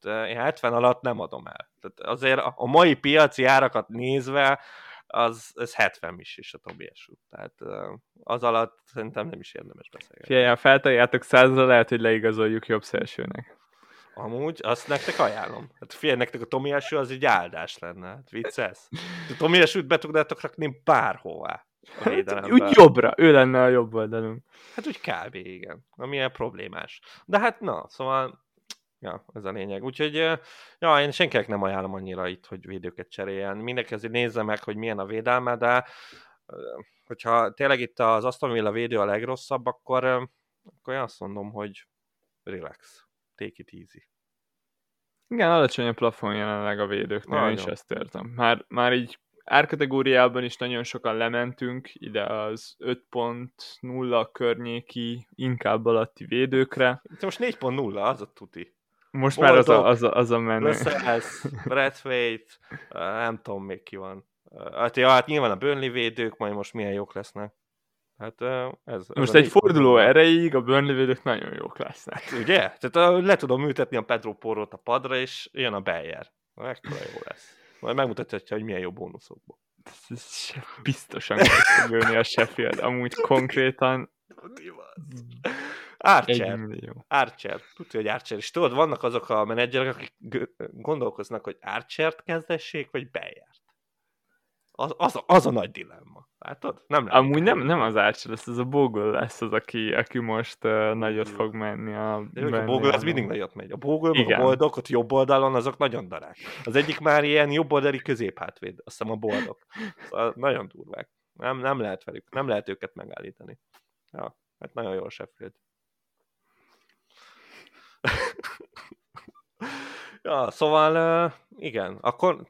Speaker 1: Tehát én 70 alatt nem adom el. Tehát azért a mai piaci árakat nézve, az, ez 70 is is a Tobias út. Tehát az alatt szerintem nem is érdemes beszélgetni.
Speaker 2: Figyelj, ha feltaláljátok százra, lehet, hogy leigazoljuk jobb szélsőnek.
Speaker 1: Amúgy, azt nektek ajánlom. Hát figyelj, nektek a Tomi az egy áldás lenne. Hát vicces. A Tomi be tudnátok rakni bárhová.
Speaker 2: Hát, úgy jobbra, ő lenne a jobb oldalunk.
Speaker 1: Hát úgy kb. igen. Ami problémás. De hát na, szóval Ja, ez a lényeg. Úgyhogy, ja, én senkinek nem ajánlom annyira itt, hogy védőket cseréljen. Mindenki azért nézze meg, hogy milyen a védelme, de hogyha tényleg itt az Aston Villa védő a legrosszabb, akkor, akkor én azt mondom, hogy relax, take it easy.
Speaker 2: Igen, alacsony a plafon jelenleg a védőknél, én is ezt értem. Már, már így árkategóriában is nagyon sokan lementünk ide az 5.0 környéki, inkább alatti védőkre.
Speaker 1: Itt most 4.0, az a tuti.
Speaker 2: Most már az a, az a, az a menő.
Speaker 1: Lascelles, Bradwaite, nem tudom még ki van. Hát, ja, hát nyilván a Burnley védők majd most milyen jók lesznek. Hát ez... ez
Speaker 2: most egy forduló erejéig a Burnley védők nagyon jók lesznek.
Speaker 1: Ugye? Tehát le tudom ültetni a Pedro Porrot a padra, és jön a Beyer. Ekkora jó lesz. Majd megmutatja, hogy milyen jó bónuszokból.
Speaker 2: Biztosan fog a Sheffield. Amúgy konkrétan
Speaker 1: Archer. Archer. Tudja, hogy Archer. És tudod, vannak azok a menedzserek, akik gondolkoznak, hogy Archert kezdessék, vagy Bejert. Az, az, a, az a nagy dilemma. Látod?
Speaker 2: Nem Amúgy nem, nem az Archer lesz, az a Bogle lesz az, aki, aki most uh, nagyot Jó. fog menni. A,
Speaker 1: De a Bogle az mindig nagyot megy. A Bogle, a boldog, ott jobb oldalon, azok nagyon darák. Az egyik már ilyen jobb oldali középhátvéd, azt hiszem a boldog. Szóval nagyon durvák. Nem, nem lehet velük, nem lehet őket megállítani. Ja, hát nagyon jó a Sheffield. [laughs] ja, szóval igen, akkor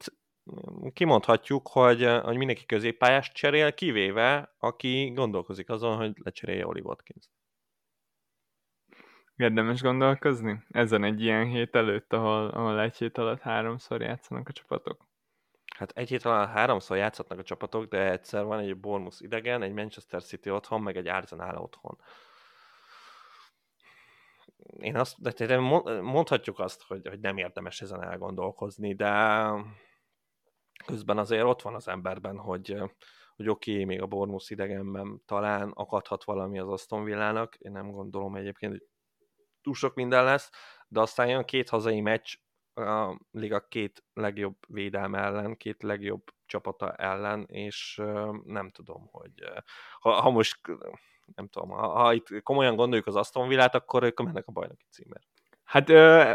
Speaker 1: kimondhatjuk, hogy, hogy mindenki középpályást cserél, kivéve, aki gondolkozik azon, hogy lecserélje Oli Watkins.
Speaker 2: Érdemes gondolkozni? Ezen egy ilyen hét előtt, ahol, ahol egy hét alatt háromszor játszanak a csapatok?
Speaker 1: Hát egy hét alatt háromszor játszhatnak a csapatok, de egyszer van egy Bournemouth idegen, egy Manchester City otthon, meg egy Arsenal otthon. Én azt, de mondhatjuk azt, hogy, hogy nem érdemes ezen elgondolkozni, de közben azért ott van az emberben, hogy, hogy oké, okay, még a Bournemouth idegenben talán akadhat valami az Aston Villának, én nem gondolom egyébként, hogy túl sok minden lesz, de aztán jön két hazai meccs, a liga két legjobb védelme ellen, két legjobb csapata ellen, és nem tudom, hogy ha, ha most nem tudom, ha, ha itt komolyan gondoljuk az Aston Villát, akkor ők mennek a bajnoki címért.
Speaker 2: Hát ö,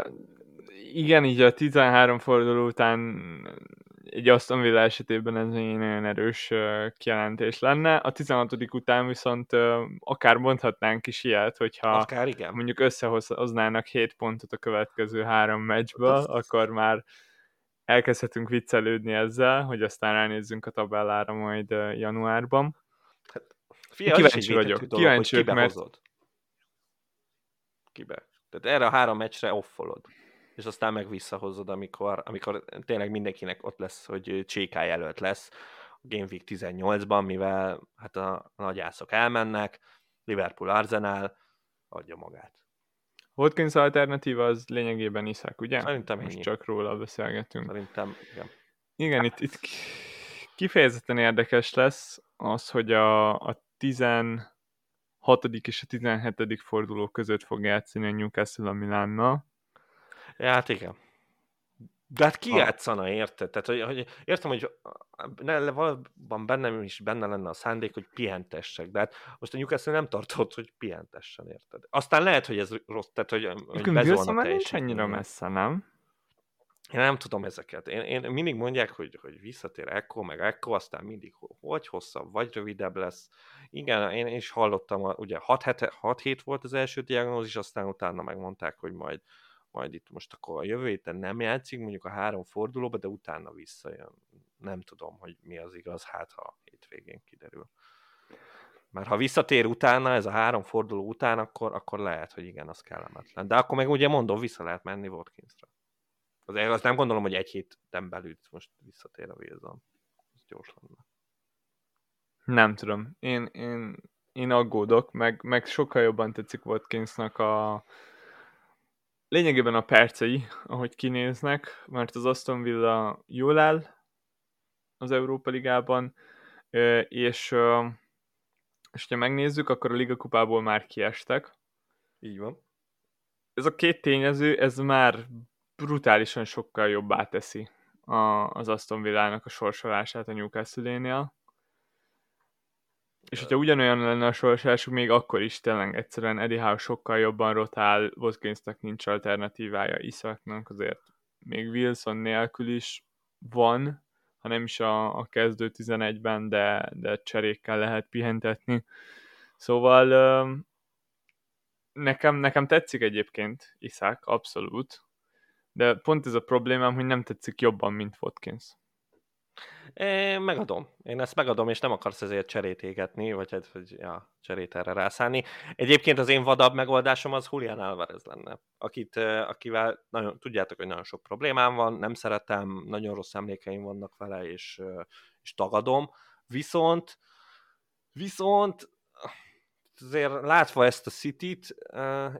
Speaker 2: igen, így a 13 forduló után egy Aston Villa esetében ez egy nagyon erős kijelentés lenne. A 16. után viszont akár mondhatnánk is ilyet, hogyha
Speaker 1: akár, igen.
Speaker 2: mondjuk összehoznának 7 pontot a következő három meccsből, hát akkor már elkezdhetünk viccelődni ezzel, hogy aztán ránézzünk a tabellára majd januárban.
Speaker 1: Fia, kíváncsi vagyok, dolog, kíváncsi vagyok, mert... Hozod. Kibe? Tehát erre a három meccsre offolod és aztán meg visszahozod, amikor, amikor tényleg mindenkinek ott lesz, hogy CK jelölt lesz a Game Week 18-ban, mivel hát a nagyászok elmennek, Liverpool Arsenal adja magát.
Speaker 2: Watkins alternatíva az lényegében Iszák, ugye?
Speaker 1: Szerintem
Speaker 2: Most ennyi. csak róla beszélgetünk.
Speaker 1: Szerintem, igen.
Speaker 2: Igen, itt, itt kifejezetten érdekes lesz az, hogy a, a 16. és a 17. forduló között fog játszani a Newcastle a Milánnal.
Speaker 1: Ja, hát igen. De hát ki játszana, érted? Tehát, hogy, hogy értem, hogy ne, valóban bennem is benne lenne a szándék, hogy pihentessek, de hát most a Newcastle nem tartott, hogy pihentessen, érted? Aztán lehet, hogy ez rossz, tehát, hogy, hogy
Speaker 2: bezolna nincs annyira messze, nem?
Speaker 1: Én nem tudom ezeket. Én, én mindig mondják, hogy, hogy visszatér Echo, meg Echo, aztán mindig vagy hosszabb, vagy rövidebb lesz. Igen, én is hallottam, ugye 6 hét, 6 hét volt az első diagnózis, aztán utána megmondták, hogy majd majd itt most akkor a jövő héten nem játszik, mondjuk a három fordulóba, de utána visszajön. Nem tudom, hogy mi az igaz, hát ha hétvégén kiderül. Mert ha visszatér utána, ez a három forduló után, akkor, akkor lehet, hogy igen, az kellemetlen. De akkor meg ugye mondom, vissza lehet menni Watkinsra. Azért azt nem gondolom, hogy egy héten belül most visszatér a Wilson. Ez gyors lenne.
Speaker 2: Nem tudom. Én, én, én aggódok, meg, meg sokkal jobban tetszik Watkinsnak a, lényegében a percei, ahogy kinéznek, mert az Aston Villa jól áll az Európa Ligában, és, és ha megnézzük, akkor a Liga kupából már kiestek.
Speaker 1: Így van.
Speaker 2: Ez a két tényező, ez már brutálisan sokkal jobbá teszi az Aston Villának a sorsolását a Newcastle-nél. És hogyha ugyanolyan lenne a sorsásuk, még akkor is tényleg egyszerűen Eddie Howe sokkal jobban rotál, Watkinsnak nincs alternatívája, Iszaknak azért még Wilson nélkül is van, ha nem is a, a kezdő 11-ben, de, de cserékkel lehet pihentetni. Szóval nekem, nekem tetszik egyébként Iszák, abszolút, de pont ez a problémám, hogy nem tetszik jobban, mint Watkins.
Speaker 1: Én megadom. Én ezt megadom, és nem akarsz ezért cserét égetni, vagy hát, hogy ja, cserét erre rászállni. Egyébként az én vadabb megoldásom az Julian Alvarez lenne, akit, akivel nagyon, tudjátok, hogy nagyon sok problémám van, nem szeretem, nagyon rossz emlékeim vannak vele, és, és tagadom. Viszont, viszont azért látva ezt a City-t,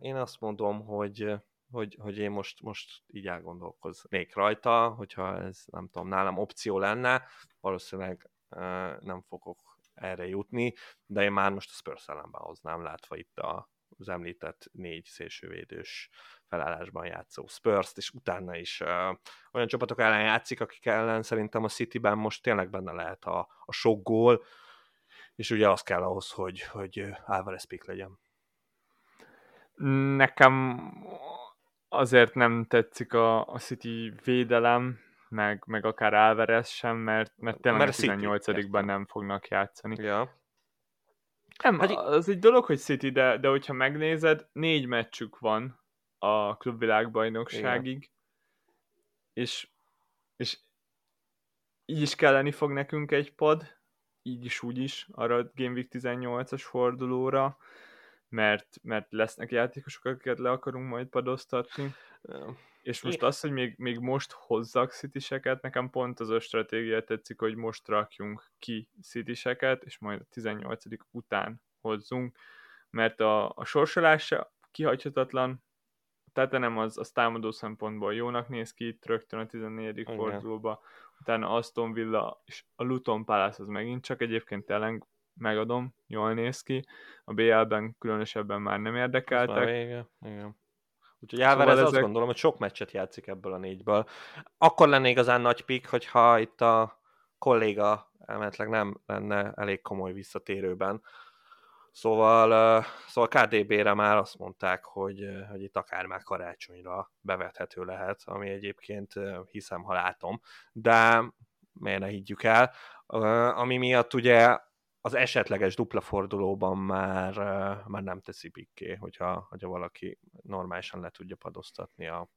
Speaker 1: én azt mondom, hogy hogy, hogy én most, most így elgondolkoznék rajta, hogyha ez nem tudom, nálam opció lenne, valószínűleg nem fogok erre jutni, de én már most a Spurs ellenben hoznám, látva itt a, az említett négy szélsővédős felállásban játszó spurs és utána is uh, olyan csapatok ellen játszik, akik ellen szerintem a Cityben most tényleg benne lehet a, a sok gól, és ugye az kell ahhoz, hogy, hogy Álvarez pick legyen.
Speaker 2: Nekem azért nem tetszik a, a City védelem, meg, meg akár Álvarez sem, mert, mert tényleg mert a 18 nem fognak játszani.
Speaker 1: Ja.
Speaker 2: Nem, hát, az egy dolog, hogy City, de, de hogyha megnézed, négy meccsük van a klubvilágbajnokságig, és, és így is kelleni fog nekünk egy pad, így is úgy is, arra a Game Week 18-as fordulóra, mert, mert lesznek játékosok, akiket le akarunk majd padoztatni. És most az, hogy még, még most hozzak citiseket, nekem pont az a stratégia tetszik, hogy most rakjunk ki citiseket, és majd a 18. után hozzunk, mert a, a sorsolás se kihagyhatatlan, tehát nem az, az támadó szempontból jónak néz ki, itt rögtön a 14. Igen. fordulóba, utána Aston Villa és a Luton Palace az megint csak egyébként tényleg megadom, jól néz ki, a BL-ben különösebben már nem érdekeltek. Már
Speaker 1: vége. Igen. Úgyhogy Álvarez szóval ezek... azt gondolom, hogy sok meccset játszik ebből a négyből. Akkor lenne igazán nagy pik, hogyha itt a kolléga emetleg nem lenne elég komoly visszatérőben. Szóval, szóval KDB-re már azt mondták, hogy, hogy itt akár már karácsonyra bevethető lehet, ami egyébként hiszem, ha látom, de miért ne higgyük el. Ami miatt ugye az esetleges dupla fordulóban már, már nem teszi pikké, hogyha, hogyha valaki normálisan le tudja padoztatni a,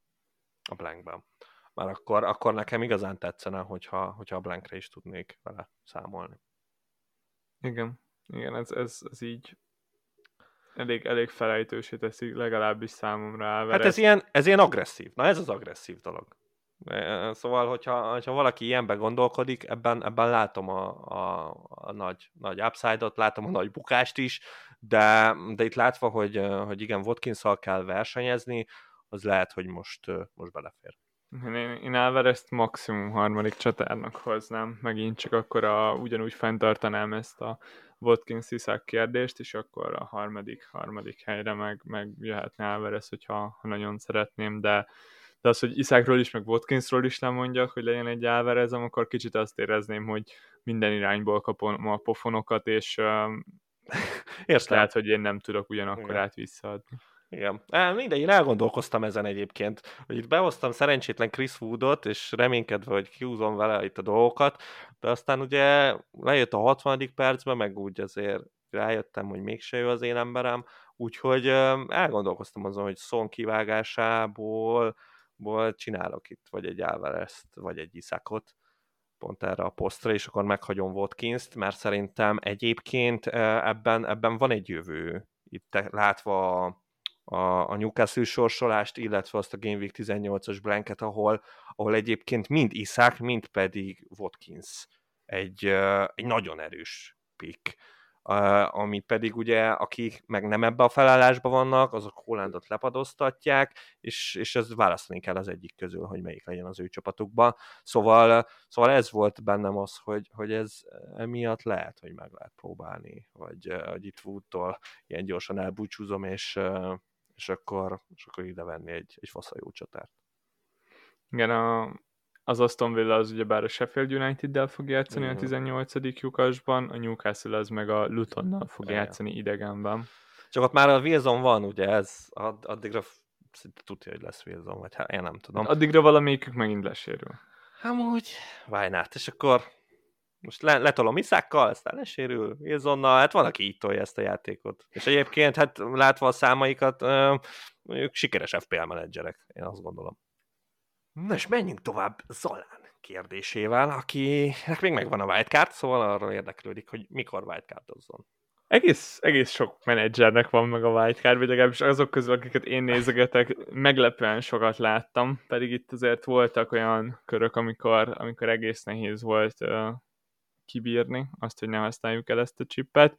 Speaker 1: a blankben. Már akkor, akkor nekem igazán tetszene, hogyha, hogyha a blankre is tudnék vele számolni.
Speaker 2: Igen, igen, ez, ez, ez így elég, elég felejtősé teszi, legalábbis számomra
Speaker 1: Álvarez. Hát ez ilyen, ez ilyen agresszív. Na ez az agresszív dolog. Szóval, hogyha, hogyha valaki ilyenben gondolkodik, ebben, ebben látom a, a, a nagy, nagy upside-ot, látom a nagy bukást is, de, de itt látva, hogy, hogy igen, watkins kell versenyezni, az lehet, hogy most, most belefér.
Speaker 2: Én, én Alvarez-t maximum harmadik csatárnak hoznám, megint csak akkor a, ugyanúgy fenntartanám ezt a Watkins Iszák kérdést, és akkor a harmadik, harmadik helyre meg, meg jöhetne Alvarez, hogyha ha nagyon szeretném, de, de az, hogy Iszákról is, meg Watkinsról is lemondjak, hogy legyen egy Alvarezem, akkor kicsit azt érezném, hogy minden irányból kapom a pofonokat, és [laughs] Értem. lehet, hogy én nem tudok ugyanakkor át visszaadni.
Speaker 1: Igen. É, mindegy, én elgondolkoztam ezen egyébként, hogy itt behoztam szerencsétlen Chris Woodot, és reménykedve, hogy kiúzom vele itt a dolgokat, de aztán ugye lejött a 60. percben, meg úgy azért rájöttem, hogy mégse ő az én emberem, úgyhogy elgondolkoztam azon, hogy szon kivágásából ból csinálok itt vagy egy Alvarez-t, vagy egy Iszakot, pont erre a posztra, és akkor meghagyom Watkins-t, mert szerintem egyébként ebben, ebben van egy jövő. Itt látva a, a, a Newcastle sorsolást, illetve azt a Game Week 18-as blanket, ahol, ahol egyébként mind Iszák, mind pedig Watkins egy, egy nagyon erős pick ami pedig ugye, akik meg nem ebbe a felállásban vannak, azok Hollandot lepadoztatják, és, és ez választani kell az egyik közül, hogy melyik legyen az ő csapatukban. Szóval, szóval ez volt bennem az, hogy, hogy ez emiatt lehet, hogy meg lehet próbálni, vagy hogy itt Woodtól ilyen gyorsan elbúcsúzom, és, és akkor, és akkor ide venni egy, egy faszajó csatárt.
Speaker 2: Igen, a, az Aston Villa az ugyebár a Sheffield United-del fog játszani mm. a 18. lyukasban, a Newcastle az meg a Lutonnal fog Igen. játszani idegenben.
Speaker 1: Csak ott már a Wilson van, ugye ez, add, addigra tudja, hogy lesz Wilson, vagy hát én nem tudom.
Speaker 2: Addigra valamelyikük megint lesérül.
Speaker 1: Amúgy, why not? És akkor most le, letolom Iszákkal, aztán lesérül Wilsonnal, hát van, aki így tolja ezt a játékot. És egyébként, hát látva a számaikat, ők sikeres FPL menedzserek, én azt gondolom. Na és menjünk tovább Zalán kérdésével, akinek még megvan a wildcard, szóval arról érdeklődik, hogy mikor wildcardozzon.
Speaker 2: Egész, egész sok menedzsernek van meg a wildcard, vagy legalábbis azok közül, akiket én nézegetek, meglepően sokat láttam, pedig itt azért voltak olyan körök, amikor, amikor egész nehéz volt uh, kibírni azt, hogy ne használjuk el ezt a csippet.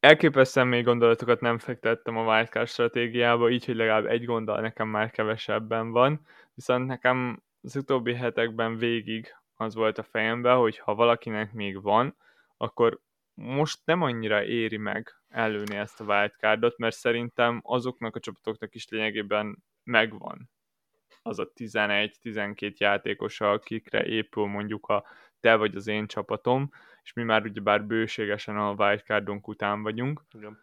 Speaker 2: elképesztően még gondolatokat nem fektettem a wildcard stratégiába, így, hogy legalább egy gondol nekem már kevesebben van, viszont nekem az utóbbi hetekben végig az volt a fejemben, hogy ha valakinek még van, akkor most nem annyira éri meg előni ezt a wildcardot, mert szerintem azoknak a csapatoknak is lényegében megvan az a 11-12 játékos, akikre épül mondjuk a te vagy az én csapatom, és mi már ugyebár bőségesen a wildcardunk után vagyunk. Igen.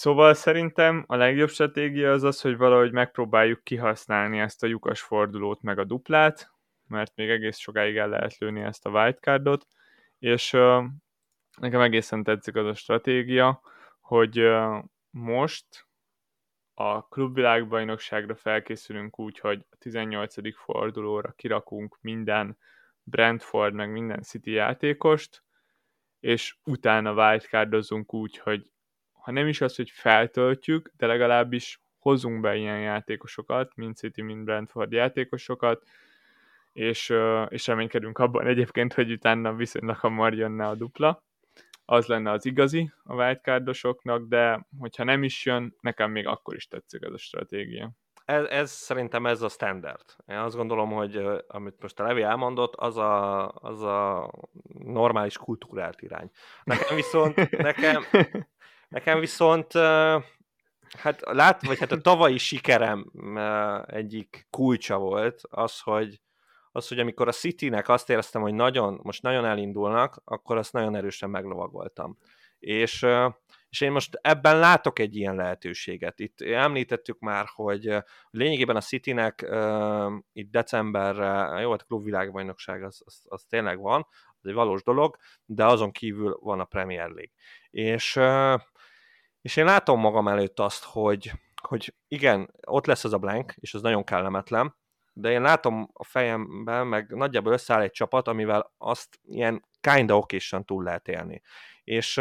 Speaker 2: Szóval szerintem a legjobb stratégia az az, hogy valahogy megpróbáljuk kihasználni ezt a lyukas fordulót meg a duplát, mert még egész sokáig el lehet lőni ezt a wildcardot, és uh, nekem egészen tetszik az a stratégia, hogy uh, most a klubvilágbajnokságra felkészülünk úgy, hogy a 18. fordulóra kirakunk minden Brentford meg minden City játékost, és utána wildcardozunk úgy, hogy ha nem is az, hogy feltöltjük, de legalábbis hozunk be ilyen játékosokat, mint City, mint Brentford játékosokat, és, és reménykedünk abban egyébként, hogy utána viszonylag hamar jönne a dupla. Az lenne az igazi a wildcardosoknak, de hogyha nem is jön, nekem még akkor is tetszik ez a stratégia
Speaker 1: ez, ez szerintem ez a standard. Én azt gondolom, hogy amit most a Levi elmondott, az a, az a normális kultúrált irány. Nekem viszont, [laughs] nekem, nekem viszont hát lát, vagy hát a tavalyi sikerem egyik kulcsa volt az, hogy az, hogy amikor a City-nek azt éreztem, hogy nagyon, most nagyon elindulnak, akkor azt nagyon erősen meglovagoltam. És és én most ebben látok egy ilyen lehetőséget. Itt említettük már, hogy lényegében a Citynek itt decemberre, jó, hát klubvilágbajnokság az, az, az tényleg van, az egy valós dolog, de azon kívül van a Premier League. És, és én látom magam előtt azt, hogy, hogy igen, ott lesz az a blank, és az nagyon kellemetlen, de én látom a fejemben, meg nagyjából összeáll egy csapat, amivel azt ilyen kinda okésan túl lehet élni. És,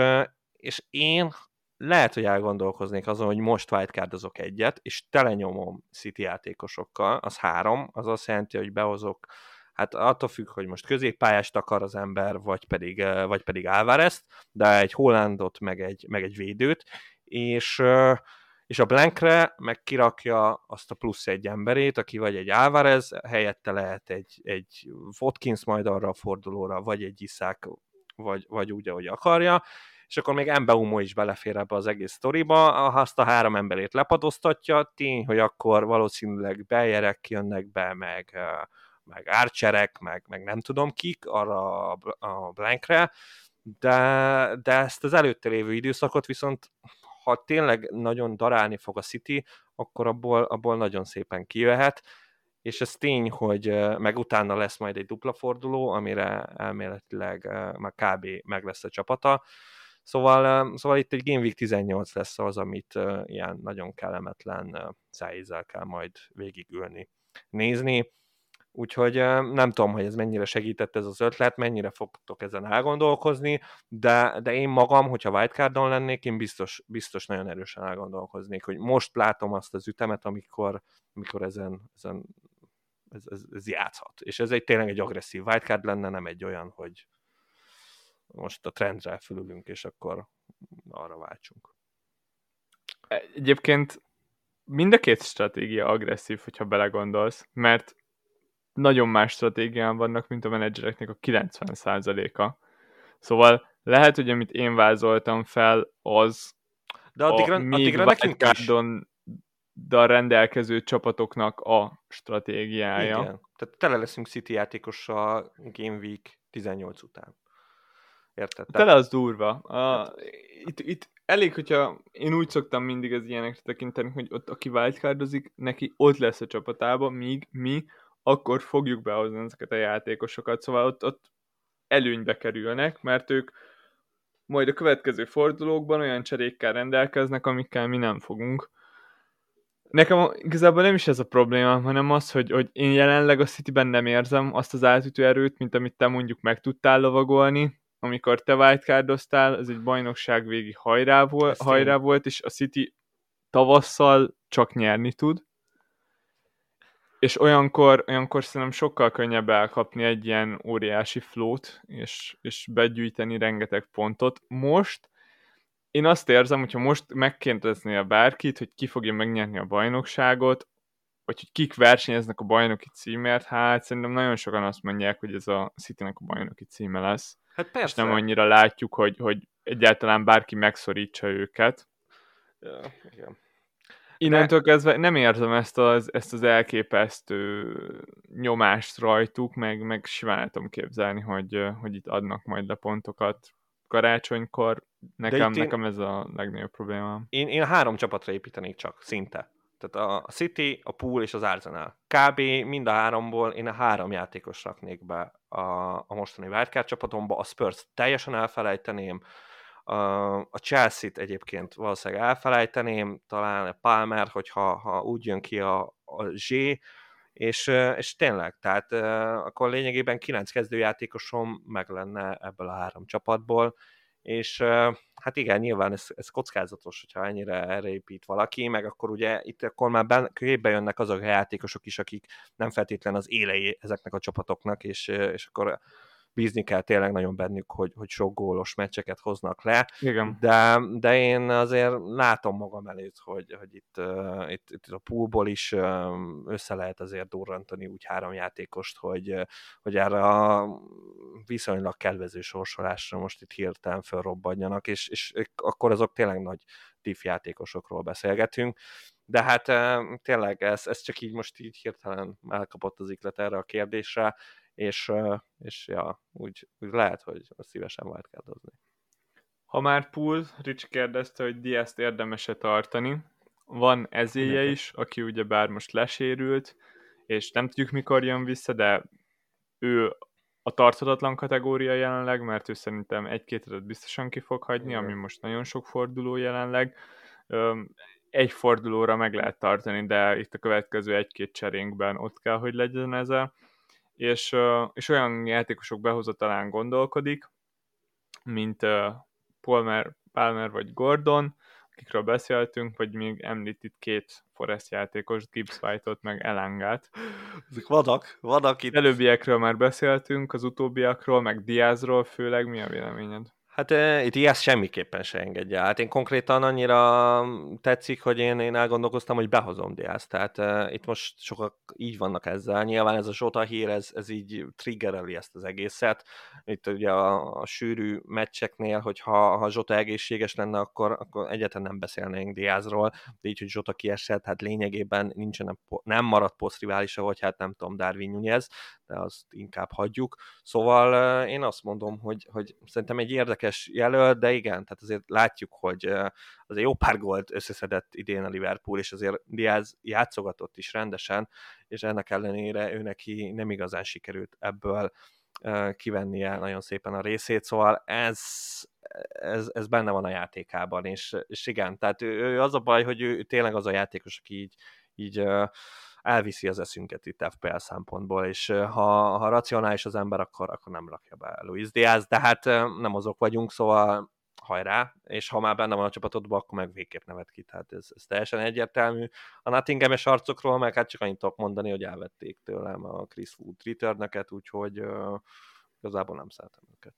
Speaker 1: és én lehet, hogy elgondolkoznék azon, hogy most wildcardozok egyet, és telenyomom City játékosokkal, az három, az azt jelenti, hogy behozok, hát attól függ, hogy most középpályást akar az ember, vagy pedig, vagy pedig Álvarez, de egy Hollandot, meg egy, meg egy védőt, és, és a Blankre meg kirakja azt a plusz egy emberét, aki vagy egy Álvarez, helyette lehet egy, egy Watkins majd arra a fordulóra, vagy egy Iszák, vagy, vagy úgy, ahogy akarja, és akkor még Embeumo is belefér ebbe az egész sztoriba, azt a három emberét lepadoztatja, tény, hogy akkor valószínűleg bejerek jönnek be, meg, meg árcserek, meg, meg nem tudom kik arra a blankre, de, de ezt az előtte lévő időszakot viszont ha tényleg nagyon darálni fog a City, akkor abból, abból nagyon szépen kijöhet, és ez tény, hogy meg utána lesz majd egy dupla forduló, amire elméletileg már kb. meg lesz a csapata, Szóval, szóval itt egy Game Week 18 lesz az, amit ilyen nagyon kellemetlen szájízzel kell majd végigülni, nézni. Úgyhogy nem tudom, hogy ez mennyire segített ez az ötlet, mennyire fogtok ezen elgondolkozni, de, de én magam, hogyha wildcardon lennék, én biztos, biztos nagyon erősen elgondolkoznék, hogy most látom azt az ütemet, amikor, amikor ezen, ezen ez, ez, ez játszhat. És ez egy tényleg egy agresszív wildcard lenne, nem egy olyan, hogy most a trendre fölülünk, és akkor arra váltsunk.
Speaker 2: Egyébként mind a két stratégia agresszív, hogyha belegondolsz, mert nagyon más stratégián vannak, mint a menedzsereknek a 90%-a. Szóval lehet, hogy amit én vázoltam fel, az
Speaker 1: de addigra, a még addigra
Speaker 2: a rendelkező csapatoknak a stratégiája. Igen.
Speaker 1: Tehát tele leszünk City játékossal Game Week 18 után. Érted?
Speaker 2: Tele az durva. A, hát. itt, itt elég, hogyha én úgy szoktam mindig az ilyenekre tekinteni, hogy ott aki wildcardozik, neki ott lesz a csapatában, míg mi akkor fogjuk behozni ezeket a játékosokat, szóval ott, ott előnybe kerülnek, mert ők majd a következő fordulókban olyan cserékkel rendelkeznek, amikkel mi nem fogunk. Nekem igazából nem is ez a probléma, hanem az, hogy, hogy én jelenleg a Cityben nem érzem azt az átütő erőt, mint amit te mondjuk meg tudtál lovagolni, amikor te wildcardoztál, ez egy bajnokság végi hajrá volt, hajrá volt, és a City tavasszal csak nyerni tud. És olyankor, olyankor szerintem sokkal könnyebb elkapni egy ilyen óriási flót, és, és begyűjteni rengeteg pontot. Most én azt érzem, hogyha most megkérdeznél bárkit, hogy ki fogja megnyerni a bajnokságot, vagy hogy kik versenyeznek a bajnoki címért, hát szerintem nagyon sokan azt mondják, hogy ez a Citynek a bajnoki címe lesz.
Speaker 1: Hát persze.
Speaker 2: És nem annyira látjuk, hogy, hogy egyáltalán bárki megszorítsa őket.
Speaker 1: Ja, igen.
Speaker 2: Innentől kezdve nem érzem ezt az, ezt az elképesztő nyomást rajtuk, meg, meg simán tudom képzelni, hogy, hogy itt adnak majd le pontokat karácsonykor. Nekem, én, nekem ez a legnagyobb probléma.
Speaker 1: Én, én három csapatra építenék csak, szinte. Tehát a City, a Pool és az Arsenal. Kb. mind a háromból én a három játékos raknék be a, a mostani Wildcard csapatomba. A Spurs teljesen elfelejteném, a Chelsea-t egyébként valószínűleg elfelejteném, talán a Palmer, hogyha ha úgy jön ki a, a Z, és, és tényleg, tehát akkor lényegében kilenc kezdőjátékosom meg lenne ebből a három csapatból, és hát igen, nyilván ez, ez kockázatos, hogyha ennyire erre épít valaki, meg akkor ugye itt akkor már ben, képbe jönnek azok a játékosok is, akik nem feltétlen az élei ezeknek a csapatoknak, és, és akkor bízni kell tényleg nagyon bennük, hogy, hogy sok gólos meccseket hoznak le,
Speaker 2: Igen.
Speaker 1: De, de én azért látom magam előtt, hogy, hogy itt, uh, itt, itt a poolból is uh, össze lehet azért durrantani úgy három játékost, hogy, hogy erre a viszonylag kedvező sorsolásra most itt hirtelen felrobbanjanak, és, és akkor azok tényleg nagy diff játékosokról beszélgetünk. De hát tényleg ez, ez csak így most így hirtelen elkapott az iklet erre a kérdésre és, és ja, úgy, úgy lehet, hogy szívesen wildcardozni.
Speaker 2: Ha már pool, Ricsi kérdezte, hogy Diaz-t érdemes-e tartani. Van ezéje is, aki ugye bár most lesérült, és nem tudjuk mikor jön vissza, de ő a tarthatatlan kategória jelenleg, mert ő szerintem egy-két adat biztosan ki fog hagyni, ami most nagyon sok forduló jelenleg. Egy fordulóra meg lehet tartani, de itt a következő egy-két cserénkben ott kell, hogy legyen ez a és, és olyan játékosok behozatalán gondolkodik, mint Palmer, Palmer vagy Gordon, akikről beszéltünk, vagy még említ itt két Forest játékos, Gibbs White-ot, meg Elangát.
Speaker 1: Ezek vannak, vannak itt.
Speaker 2: Előbbiekről már beszéltünk, az utóbbiakról, meg Diazról főleg, mi a véleményed?
Speaker 1: Hát ilyet semmiképpen se engedje Hát Én konkrétan annyira tetszik, hogy én, én elgondolkoztam, hogy behozom Diaz. Tehát itt most sokak így vannak ezzel. Nyilván ez a Zsota hír, ez, ez így triggereli ezt az egészet. Itt ugye a, a sűrű meccseknél, hogy ha, Zsota egészséges lenne, akkor, akkor egyetlen nem beszélnénk Diazról, de így, hogy Zsota kiesett, hát lényegében nincsen, nem maradt posztriválisa, vagy hát nem tudom, Darwin Nunez, de azt inkább hagyjuk. Szóval én azt mondom, hogy, hogy szerintem egy érdekes jelölt, de igen, tehát azért látjuk, hogy azért jó pár gólt összeszedett idén a Liverpool, és azért Diaz játszogatott is rendesen, és ennek ellenére ő neki nem igazán sikerült ebből kivennie nagyon szépen a részét, szóval ez, ez, ez benne van a játékában, és, és igen, tehát ő, ő az a baj, hogy ő tényleg az a játékos, aki így, így elviszi az eszünket itt FPL szempontból, és ha, ha racionális az ember, akkor, akkor nem rakja be Luis Diaz, de hát nem azok vagyunk, szóval hajrá, és ha már benne van a csapatodban, akkor meg végképp nevet ki, tehát ez, ez teljesen egyértelmű. A Nottingham-es arcokról meg hát csak annyit tudok mondani, hogy elvették tőlem a Chris Wood return úgyhogy uh, igazából nem szeretem őket.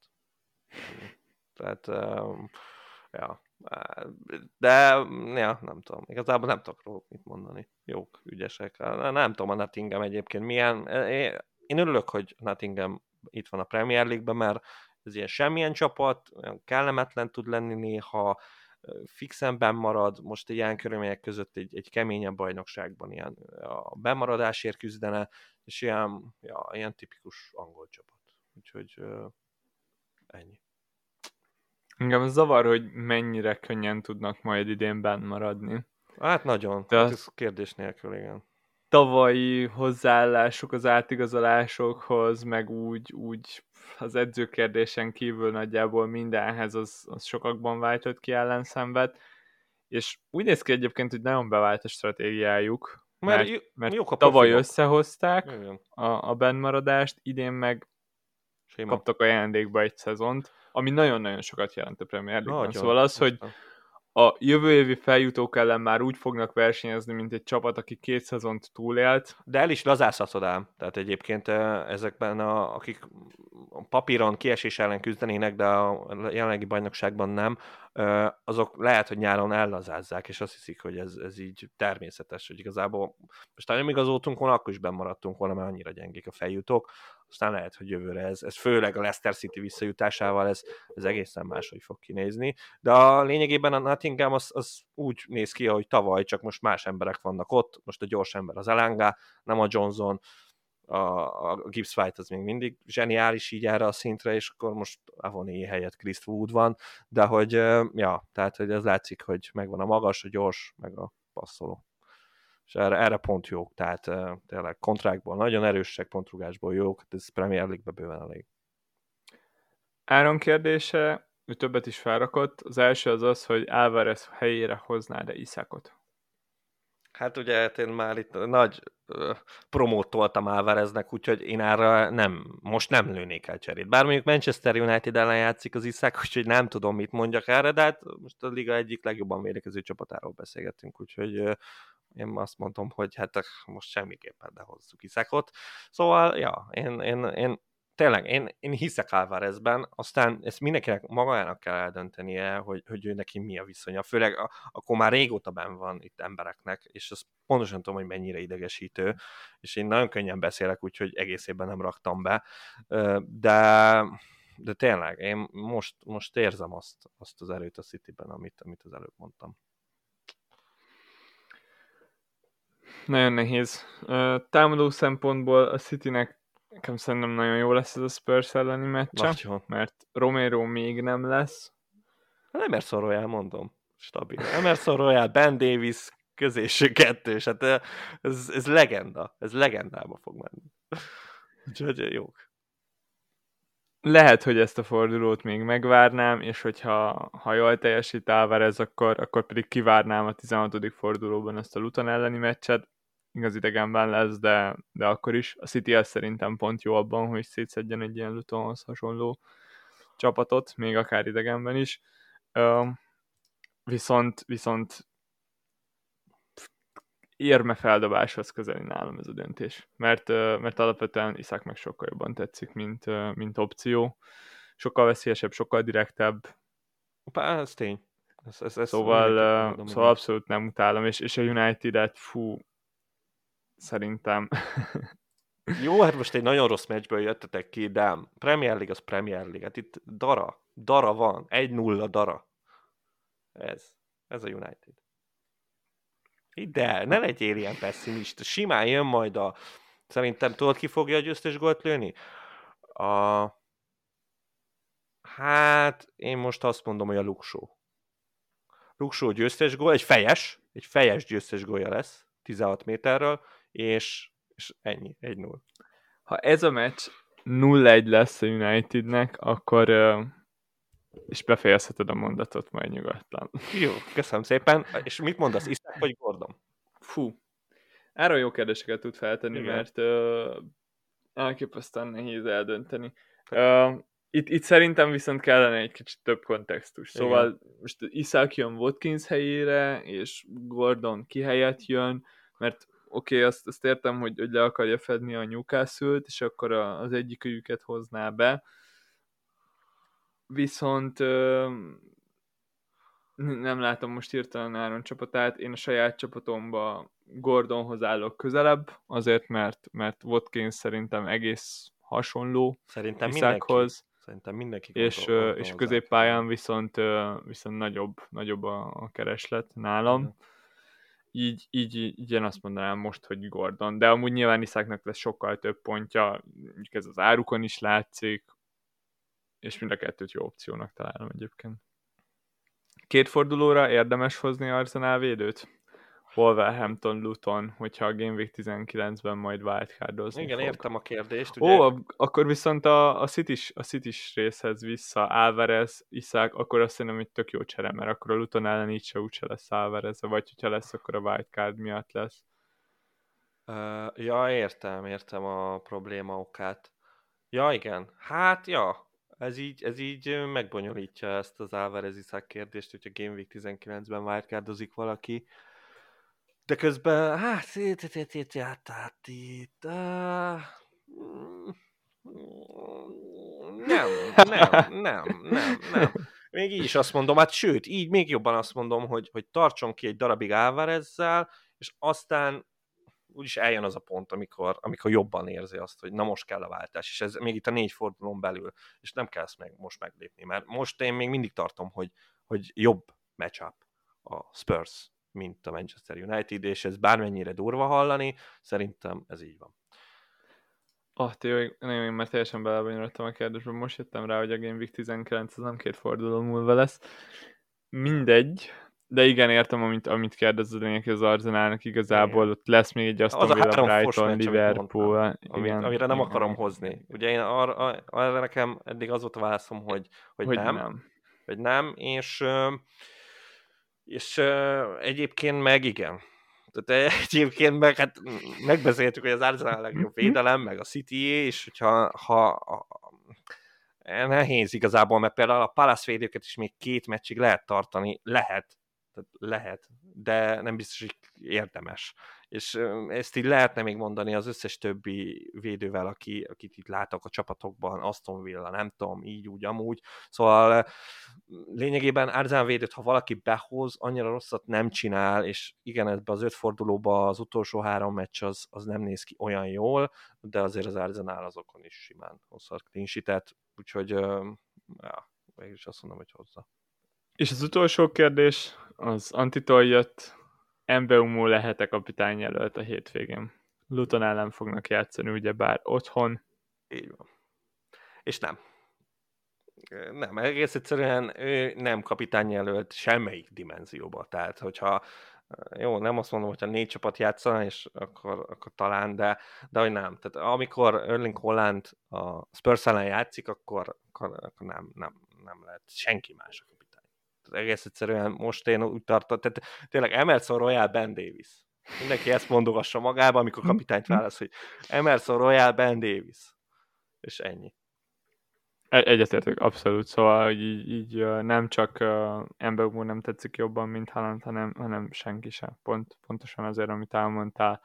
Speaker 1: Tehát uh, ja, de, ja, nem tudom, igazából nem tudok róluk mit mondani. Jók, ügyesek. Nem tudom a Nottingham egyébként milyen. Én örülök, hogy Nottingham itt van a Premier League-ben, mert ez ilyen semmilyen csapat, olyan kellemetlen tud lenni néha, fixen marad, most egy ilyen körülmények között egy, egy keményebb bajnokságban ilyen a bemaradásért küzdene, és ilyen, ja, ilyen tipikus angol csapat. Úgyhogy ennyi.
Speaker 2: Engem zavar, hogy mennyire könnyen tudnak majd idén benn maradni.
Speaker 1: Hát nagyon, De hát ez kérdés nélkül, igen.
Speaker 2: Tavalyi hozzáállások az átigazolásokhoz, meg úgy, úgy az edzőkérdésen kívül nagyjából mindenhez az, az sokakban váltott ki ellenszenvet, és úgy néz ki egyébként, hogy nagyon bevált a stratégiájuk, mert, mert, mert jók a tavaly profilok. összehozták a, a bennmaradást, idén meg Sima. kaptak ajándékba egy szezont, ami nagyon-nagyon sokat jelent a Premier League-ban. Szóval az, hogy a jövő évi feljutók ellen már úgy fognak versenyezni, mint egy csapat, aki két szezont túlélt.
Speaker 1: De el is lazázhatod ám. Tehát egyébként ezekben, a, akik papíron kiesés ellen küzdenének, de a jelenlegi bajnokságban nem, azok lehet, hogy nyáron ellazázzák, és azt hiszik, hogy ez, ez így természetes, hogy igazából most ha nem igazoltunk volna, akkor is bemaradtunk volna, mert annyira gyengék a feljutók, aztán lehet, hogy jövőre ez, ez főleg a Leicester City visszajutásával ez, ez egészen máshogy fog kinézni, de a lényegében a Nottingham az, az úgy néz ki, ahogy tavaly, csak most más emberek vannak ott, most a gyors ember az Elanga, nem a Johnson, a, a Gibbs White az még mindig zseniális így erre a szintre, és akkor most Avoni helyett Chris Wood van, de hogy, ja, tehát hogy ez látszik, hogy megvan a magas, a gyors, meg a passzoló. És erre, erre pont jók, tehát tényleg kontrákból nagyon erősek, pontrugásból jók, ez Premier League-be bőven elég.
Speaker 2: Áron kérdése, ő többet is felrakott. Az első az az, hogy Álvarez helyére hozná-e Iszakot?
Speaker 1: Hát ugye hát én már itt nagy uh, promót toltam Álvareznek, úgyhogy én erre nem, most nem lőnék el cserét. Bár mondjuk Manchester United ellen játszik az iszák, úgyhogy nem tudom, mit mondjak erre, de hát most a liga egyik legjobban védekező csapatáról beszélgetünk, úgyhogy én azt mondom, hogy hát most semmiképpen ne hozzuk iszakot. Szóval, ja, én, én, én tényleg, én, én hiszek Álvarezben, aztán ezt mindenkinek magának kell eldöntenie, hogy, hogy ő neki mi a viszonya. Főleg a, akkor már régóta ben van itt embereknek, és azt pontosan tudom, hogy mennyire idegesítő, és én nagyon könnyen beszélek, úgyhogy egész évben nem raktam be, de, de tényleg, én most, most érzem azt, azt az erőt a Cityben, amit, amit az előbb mondtam.
Speaker 2: Nagyon nehéz. Támadó szempontból a Citynek Nekem szerintem nagyon jó lesz ez a Spurs elleni meccse, mert Romero még nem lesz.
Speaker 1: Hát Emerson Royal mondom, stabil. Emerson Royal, Ben Davis, közésű kettős, hát ez, ez legenda, ez legendába fog menni. Úgyhogy jók.
Speaker 2: Lehet, hogy ezt a fordulót még megvárnám, és hogyha ha jól teljesít ez, akkor, akkor pedig kivárnám a 16. fordulóban ezt a Luton elleni meccset igaz idegenben lesz, de, de akkor is. A City az szerintem pont jó abban, hogy szétszedjen egy ilyen Lutonhoz hasonló csapatot, még akár idegenben is. Uh, viszont, viszont érme feldobáshoz közeli nálam ez a döntés. Mert, mert alapvetően Iszák meg sokkal jobban tetszik, mint, mint opció. Sokkal veszélyesebb, sokkal direktebb.
Speaker 1: Pá, ez tény.
Speaker 2: Ez, ez, ez szóval, szóval abszolút nem utálom, és, és a United-et, fú, szerintem. [laughs]
Speaker 1: Jó, hát most egy nagyon rossz meccsből jöttetek ki, de Premier League az Premier League. Hát itt dara, dara van, 1-0 dara. Ez, ez a United. De ne legyél ilyen pessimista. Simán jön majd a... Szerintem tudod, ki fogja a győztes gólt lőni? A... Hát, én most azt mondom, hogy a Luksó. Luksó győztes gól, egy fejes, egy fejes győztes gólja lesz, 16 méterről, és, és ennyi, 1-0.
Speaker 2: Ha ez a meccs 0-1 lesz a Unitednek, akkor és befejezheted a mondatot majd nyugodtan.
Speaker 1: Jó, köszönöm szépen. És mit mondasz, Iszák vagy Gordon?
Speaker 2: Fú, erről jó kérdéseket tud feltenni, Igen. mert uh, elképesztően nehéz eldönteni. Uh, itt, itt szerintem viszont kellene egy kicsit több kontextus. Szóval Igen. most Iszák jön Watkins helyére, és Gordon ki helyett jön, mert oké, okay, azt, azt értem, hogy, hogy le akarja fedni a Newcastle-t, és akkor a, az egyik őket hozná be. Viszont ö, nem látom most hirtelen Áron csapatát, én a saját csapatomba Gordonhoz állok közelebb, azért mert, mert Watkins szerintem egész hasonló
Speaker 1: Szerintem mindenki. Szerintem mindenki
Speaker 2: és, gondol, és középpályán viszont, viszont nagyobb, nagyobb a, a kereslet nálam. Uh-huh így, így, így én azt mondanám most, hogy Gordon, de amúgy nyilván Iszáknak lesz sokkal több pontja, mondjuk ez az árukon is látszik, és mind a kettőt jó opciónak találom egyébként. Két fordulóra érdemes hozni Arsenal védőt? Wolverhampton, Luton, hogyha a Game Week 19-ben majd wildcardozni
Speaker 1: Igen,
Speaker 2: fog.
Speaker 1: értem a kérdést.
Speaker 2: Ugye... Ó, akkor viszont a, a City-s, a city részhez vissza Álvarez, Iszák, akkor azt hiszem, hogy tök jó csere, mert akkor a Luton ellen így se úgyse lesz Álvarez, vagy hogyha lesz, akkor a wildcard miatt lesz.
Speaker 1: Uh, ja, értem, értem a probléma okát. Ja, igen. Hát, ja, ez így, ez így megbonyolítja ezt az Álvarez Iszák kérdést, hogyha Game Week 19-ben wildcardozik valaki. De közben, hát, itt, itt, itt, nem, nem, nem, nem, nem. Még így is azt mondom, hát sőt, így még jobban azt mondom, hogy, hogy tartson ki egy darabig Álvarezzel, és aztán úgyis eljön az a pont, amikor, amikor jobban érzi azt, hogy na most kell a váltás, és ez még itt a négy fordulón belül, és nem kell ezt meg, most meglépni, mert most én még mindig tartom, hogy, hogy jobb matchup a Spurs, mint a Manchester United, és ez bármennyire durva hallani, szerintem ez így van.
Speaker 2: Ah, tényleg, nagyon én már teljesen belebonyolottam a kérdésbe, most jöttem rá, hogy a Game Week 19 az nem két forduló múlva lesz. Mindegy, de igen, értem, amit, amit kérdezed, hogy az Arzenálnak igazából ott lesz még egy Aston Villa, Brighton, Liverpool.
Speaker 1: Igen, amire nem igen, akarom igen. hozni. Ugye én arra, arra nekem eddig az volt a válaszom, hogy, hogy, hogy nem, nem. Hogy nem, és, és egyébként meg igen. Tehát [laughs] egyébként meg hát megbeszéltük, hogy az Arsenal a legjobb védelem, meg a City és hogyha ha, ha, nehéz igazából, mert például a Palace védőket is még két meccsig lehet tartani, lehet, tehát lehet, de nem biztos, hogy érdemes. És ezt így lehetne még mondani az összes többi védővel, aki, akit itt látok a csapatokban, Aston Villa, nem tudom, így, úgy, amúgy. Szóval lényegében Arzán védőt, ha valaki behoz, annyira rosszat nem csinál, és igen, ebbe az öt fordulóba az utolsó három meccs az, az nem néz ki olyan jól, de azért az Arsenal azokon is simán hozhat clean úgyhogy ja, mégis azt mondom, hogy hozza.
Speaker 2: És az utolsó kérdés, az Antitól jött, Mbeumo lehet-e kapitány jelölt a hétvégén? Luton ellen fognak játszani, ugye bár otthon.
Speaker 1: Így van. És nem. Nem, egész egyszerűen ő nem kapitány jelölt semmelyik dimenzióba. Tehát, hogyha jó, nem azt mondom, hogyha négy csapat játszana, és akkor, akkor talán, de, de hogy nem. Tehát amikor Erling Holland a Spurs ellen játszik, akkor, akkor, akkor nem, nem, nem lehet senki más egész egyszerűen most én úgy tartom, tehát tényleg Emerson Royal Ben Davis. Mindenki ezt mondogassa magába, amikor kapitányt mhm. válasz, hogy Emerson Royal Ben Davis. És ennyi.
Speaker 2: Egyetértek, abszolút. Szóval hogy így, így nem csak uh, nem tetszik jobban, mint Haaland, hanem, hanem senki sem. Pont, pontosan azért, amit elmondtál,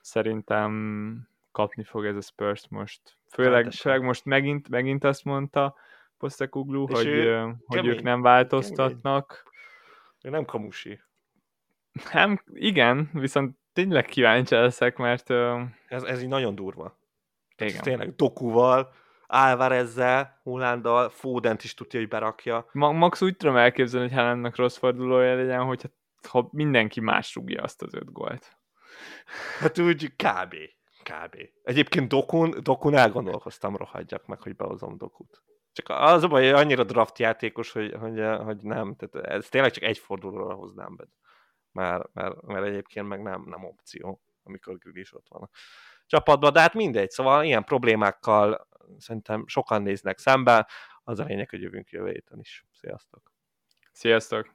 Speaker 2: szerintem kapni fog ez a Spurs most. Főleg, főleg most megint, megint azt mondta, Posztekuglu, hogy, ő, hogy ők nem változtatnak.
Speaker 1: Ő nem kamusi.
Speaker 2: Nem, igen, viszont tényleg kíváncsi leszek, mert...
Speaker 1: Ez, ez így nagyon durva. Igen. Ez tényleg Dokuval, Álvarezzel, Hullándal, Fódent is tudja, hogy berakja.
Speaker 2: Ma, max úgy tudom elképzelni, hogy Haalandnak rossz fordulója legyen, hogy ha mindenki más rúgja azt az öt gólt.
Speaker 1: Hát úgy kb. Kb. Egyébként Dokun, Dokun elgondolkoztam, rohadjak meg, hogy behozom Dokut. Csak az a baj, annyira draft játékos, hogy, hogy, hogy nem, tehát ez tényleg csak egy fordulóra hoznám be. Mert, mert, mert egyébként meg nem, nem opció, amikor Gül is ott van a csapatban, de hát mindegy, szóval ilyen problémákkal szerintem sokan néznek szembe, az a lényeg, hogy jövünk jövő héten is. Sziasztok!
Speaker 2: Sziasztok!